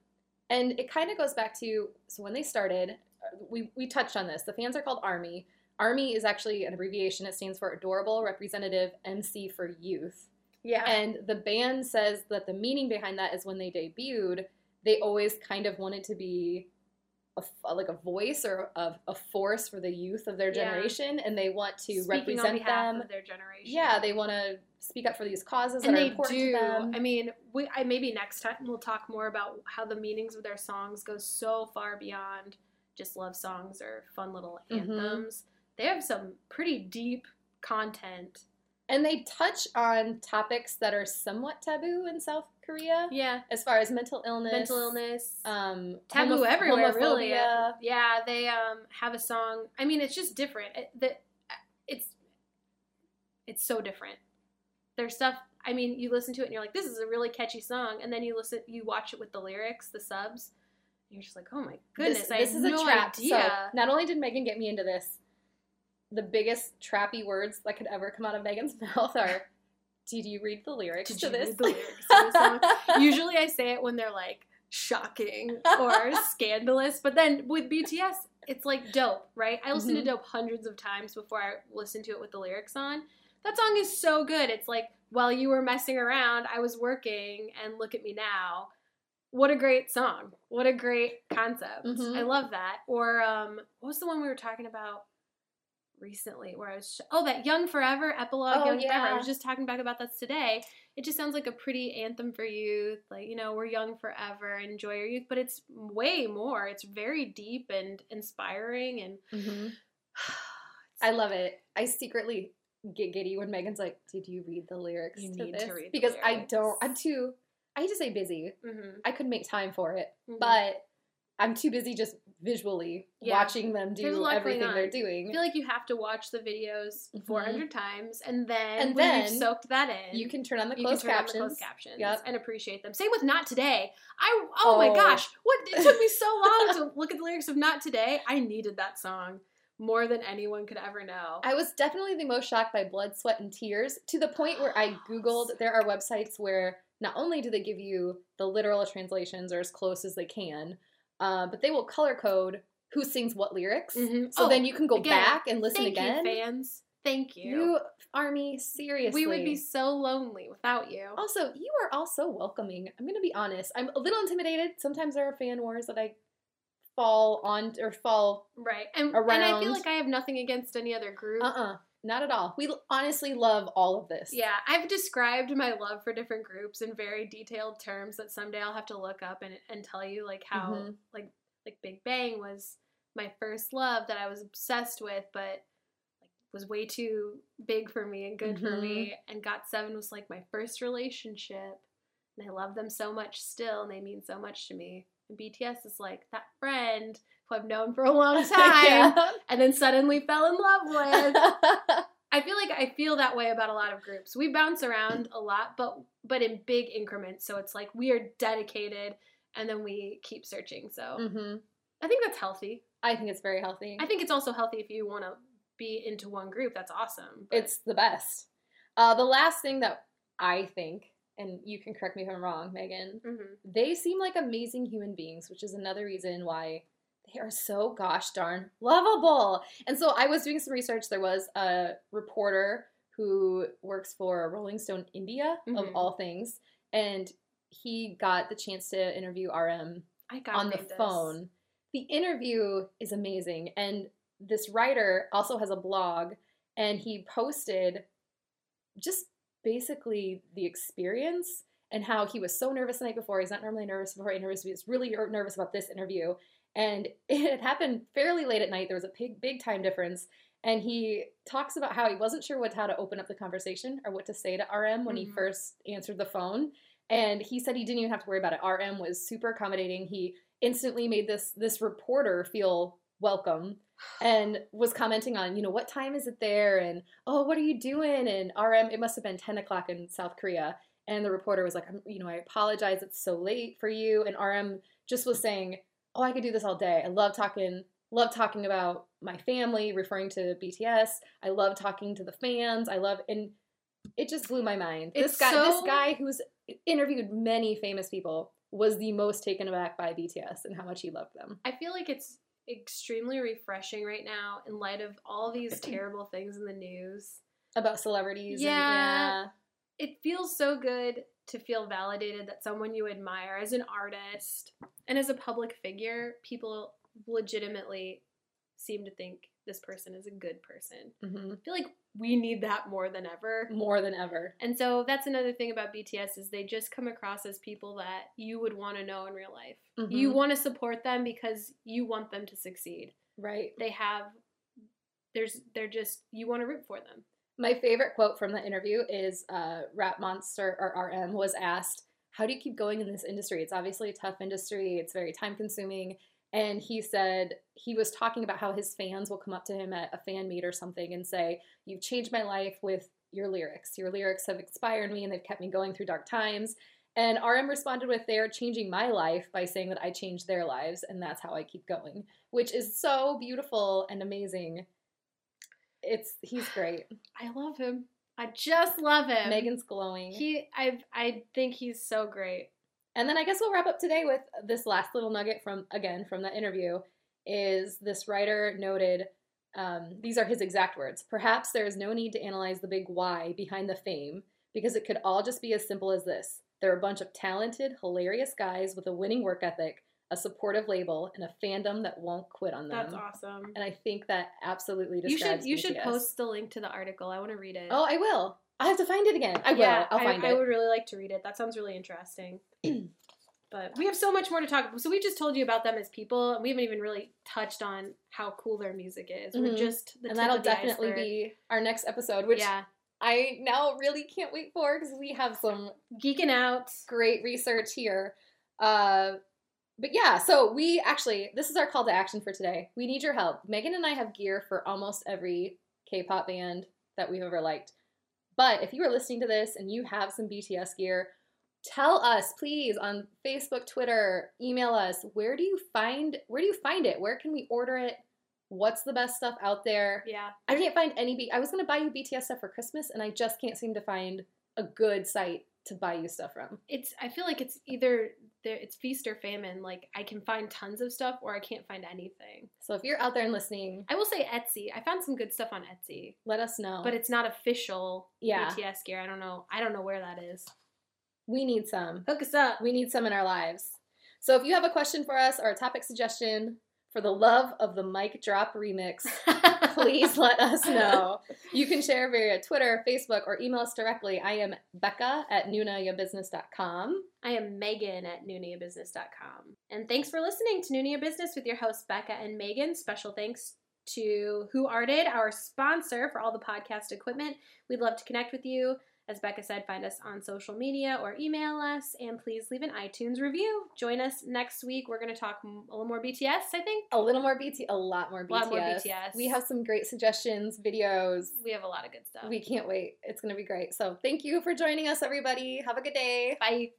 S2: And it kind of goes back to so when they started, uh, we, we touched on this. The fans are called ARMY. ARMY is actually an abbreviation. It stands for Adorable Representative MC for Youth.
S1: Yeah.
S2: And the band says that the meaning behind that is when they debuted, they always kind of wanted to be a, f- like a voice or a, a force for the youth of their
S1: Yeah.
S2: generation, and they want to
S1: Speaking
S2: represent
S1: on behalf
S2: them.
S1: of their generation.
S2: Yeah, they want to speak up for these causes
S1: and
S2: that are
S1: they
S2: important
S1: do.
S2: to them.
S1: I mean, we I maybe next time we'll talk more about how the meanings of their songs go so far beyond just love songs or fun little
S2: Mhm.
S1: anthems. They have some pretty deep content.
S2: And they touch on topics that are somewhat taboo in South Korea,
S1: Yeah,
S2: as far as mental illness,
S1: mental illness,
S2: um,
S1: taboo
S2: homo-
S1: everywhere. Really, yeah. They um have a song. I mean, it's just different. It, the, it's it's so different. There's stuff. I mean, you listen to it and you're like, this is a really catchy song, and then you listen, you watch it with the lyrics, the subs, and you're just like, oh my goodness,
S2: This,
S1: I
S2: this is a
S1: no
S2: trap.
S1: idea.
S2: So not only did Megan get me into this, the biggest trappy words that could ever come out of Megan's mouth are, "Did you read the lyrics
S1: Did
S2: to
S1: you
S2: this?"
S1: read the lyrics to? Usually I say it when they're like shocking or scandalous, but then with BTS, it's like dope, right? I listen
S2: Mhm.
S1: to dope hundreds of times before I listen to it with the lyrics on. That song is so good. It's like while you were messing around, I was working, and look at me now. What a great song. What a great concept.
S2: Mhm.
S1: I love that. Or um, what was the one we were talking about recently where I was, sh- oh, that Young Forever epilogue,
S2: Oh,
S1: Young Forever. I was just talking back about that today. It just sounds like a pretty anthem for youth. Like, you know, we're young forever, enjoy your youth, but it's way more. It's very deep and inspiring. And
S2: Mhm. I love it. I secretly get giddy when Megan's like, "Did you read the lyrics
S1: You
S2: to
S1: need
S2: this?"
S1: to
S2: because I don't. I'm too. I hate to say busy.
S1: Mhm,
S2: I could make time for it,
S1: mhm.
S2: but I'm too busy just visually
S1: Yeah.
S2: watching them do everything they're
S1: on. I
S2: doing.
S1: feel like you have to watch the videos
S2: Mhm.
S1: 400 times, and then
S2: And then
S1: you've soaked that in,
S2: You can turn on the closed
S1: can turn on
S2: captions.
S1: the closed captions
S2: Yep.
S1: and appreciate them. Same with Not Today. I oh, my
S2: Oh.
S1: gosh, what it took me so long to look at the lyrics of Not Today. I needed that song more than anyone could ever know.
S2: I was definitely the most shocked by blood, sweat, and tears to the point where I googled. There are websites where not only do they give you the literal translations or as close as they can, uh, but they will color code who sings what lyrics.
S1: Mhm.
S2: So
S1: Oh,
S2: then you can go
S1: again,
S2: back and listen
S1: Thank
S2: again.
S1: you, fans. Thank you.
S2: You, Army, seriously.
S1: we would be so lonely without you.
S2: Also, you are all so welcoming. I'm going to be honest. I'm a little intimidated. Sometimes there are fan wars that I fall on or fall.
S1: Right. And, around. and I feel like I have nothing against any other group.
S2: Uh uh not at all. We honestly love all of this.
S1: Yeah, I've described my love for different groups in very detailed terms that someday I'll have to look up and, and tell you like how
S2: Mhm.
S1: like like Big Bang was my first love that I was obsessed with, but was way too big for me and good for me. And Got Seven was like my first relationship, and I love them so much still, and they mean so much to me. And BTS is like that friend who I've known for a long time, and then suddenly fell in love with. I feel like I feel that way about a lot of groups. We bounce around a lot, but but in big increments. So it's like we are dedicated, and then we keep searching. So
S2: hmm
S1: I think that's healthy.
S2: I think it's very healthy.
S1: I think it's also healthy if you want to be into one group. That's awesome. but-
S2: it's the best. Uh, the last thing that I think, and you can correct me if I'm wrong, Megan,
S1: Mhm.
S2: they seem like amazing human beings, which is another reason why they are so gosh darn lovable. And so I was doing some research. There was a reporter who works for Rolling Stone India, of
S1: Mhm.
S2: all things, and he got the chance to interview RM
S1: I got
S2: on the phone. The interview is amazing. And this writer also has a blog and he posted just basically the experience and how he was so nervous the night before. He's not normally nervous before he nervous. He was really nervous about this interview. And it happened fairly late at night. There was a big, big time difference. And he talks about how he wasn't sure what how to open up the conversation or what to say to RM when he
S1: Mhm.
S2: first answered the phone. And he said he didn't even have to worry about it. RM was super accommodating. He instantly made this this reporter feel welcome and was commenting on, you know, what time is it there? And oh, what are you doing? And RM, it must have been 10 o'clock in South Korea. And the reporter was like, I'm, you know, I apologize, it's so late for you. And RM just was saying, oh, I could do this all day. I love talking, love talking about my family, referring to BTS. I love talking to the fans. I love, and it just blew my mind.
S1: It's
S2: this guy, this guy who's interviewed many famous people was the most taken aback by BTS and how much he loved them.
S1: I feel like it's extremely refreshing right now in light of all these terrible things in the news.
S2: About celebrities. and-
S1: Yeah. it feels so good to feel validated that someone you admire as an artist and as a public figure, people legitimately seem to think this person is a good person.
S2: hmm
S1: I feel like we need that more than ever.
S2: More than ever.
S1: And so that's another thing about BTS is they just come across as people that you would want to know in real life. You
S2: Mhm.
S1: want to support them because you want them to succeed.
S2: Right.
S1: They have there's they're just you want to root for them.
S2: My favorite quote from the interview is uh, Rap Monster or RM was asked, How do you keep going in this industry? It's obviously a tough industry, it's very time consuming. And he said he was talking about how his fans will come up to him at a fan meet or something and say, You've changed my life with your lyrics. Your lyrics have inspired me and they've kept me going through dark times. And RM responded with, They're changing my life by saying that I changed their lives and that's how I keep going, which is so beautiful and amazing. It's he's great.
S1: I love him. I just love him.
S2: Megan's glowing.
S1: He I I think he's so great.
S2: And then I guess we'll wrap up today with this last little nugget from again from the interview is this writer noted um, these are his exact words. Perhaps there is no need to analyze the big why behind the fame because it could all just be as simple as this. They're a bunch of talented, hilarious guys with a winning work ethic, a supportive label, and a fandom that won't quit on them.
S1: That's awesome.
S2: And I think that absolutely describes.
S1: You should you should post the link to the article. I want to read it.
S2: Oh, I will. I have to find it again. I will.
S1: yeah,
S2: I'll
S1: I,
S2: find
S1: I
S2: it.
S1: would really like to read it. That sounds really interesting. but we have so much more to talk about. So we just told you about them as people, and we haven't even really touched on how cool their music is. We're
S2: Mhm.
S1: just the
S2: and that'll definitely
S1: iceberg.
S2: be our next episode, which
S1: yeah,
S2: I now really can't wait for because we have some
S1: geeking out.
S2: great research here. Uh, but yeah, so we actually, this is our call to action for today. We need your help. Megan and I have gear for almost every K pop band that we've ever liked. But if you are listening to this and you have some BTS gear, tell us please on Facebook, Twitter, email us. Where do you find where do you find it? Where can we order it? What's the best stuff out there?
S1: Yeah,
S2: I can't find any. B- I was gonna buy you BTS stuff for Christmas, and I just can't seem to find a good site to buy you stuff from.
S1: it's. I feel like it's either there. It's feast or famine. Like I can find tons of stuff, or I can't find anything.
S2: So if you're out there and listening,
S1: I will say Etsy. I found some good stuff on Etsy,
S2: let us know.
S1: but it's not official
S2: Yeah.
S1: BTS gear. I don't know. I don't know where that is.
S2: we need some.
S1: Hook us up.
S2: We need some in our lives. So if you have a question for us or a topic suggestion for the love of the mic drop remix, please let us know. You can share via Twitter, Facebook, or email us directly. I am Becca at nunayabusiness.com.
S1: I am Megan at NuniaBusiness.com. And thanks for listening to Nunia Business with your hosts, Becca and Megan. Special thanks to Who Arted, our sponsor for all the podcast equipment. We'd love to connect with you. As Becca said, find us on social media or email us, and please leave an iTunes review. Join us next week. We're going to talk a little more BTS, I think.
S2: A little more BT, a lot more BTS.
S1: A lot more BTS.
S2: We have some great suggestions, videos.
S1: We have a lot of good stuff.
S2: We can't wait. It's going to be great. So thank you for joining us, everybody. Have a good day.
S1: Bye.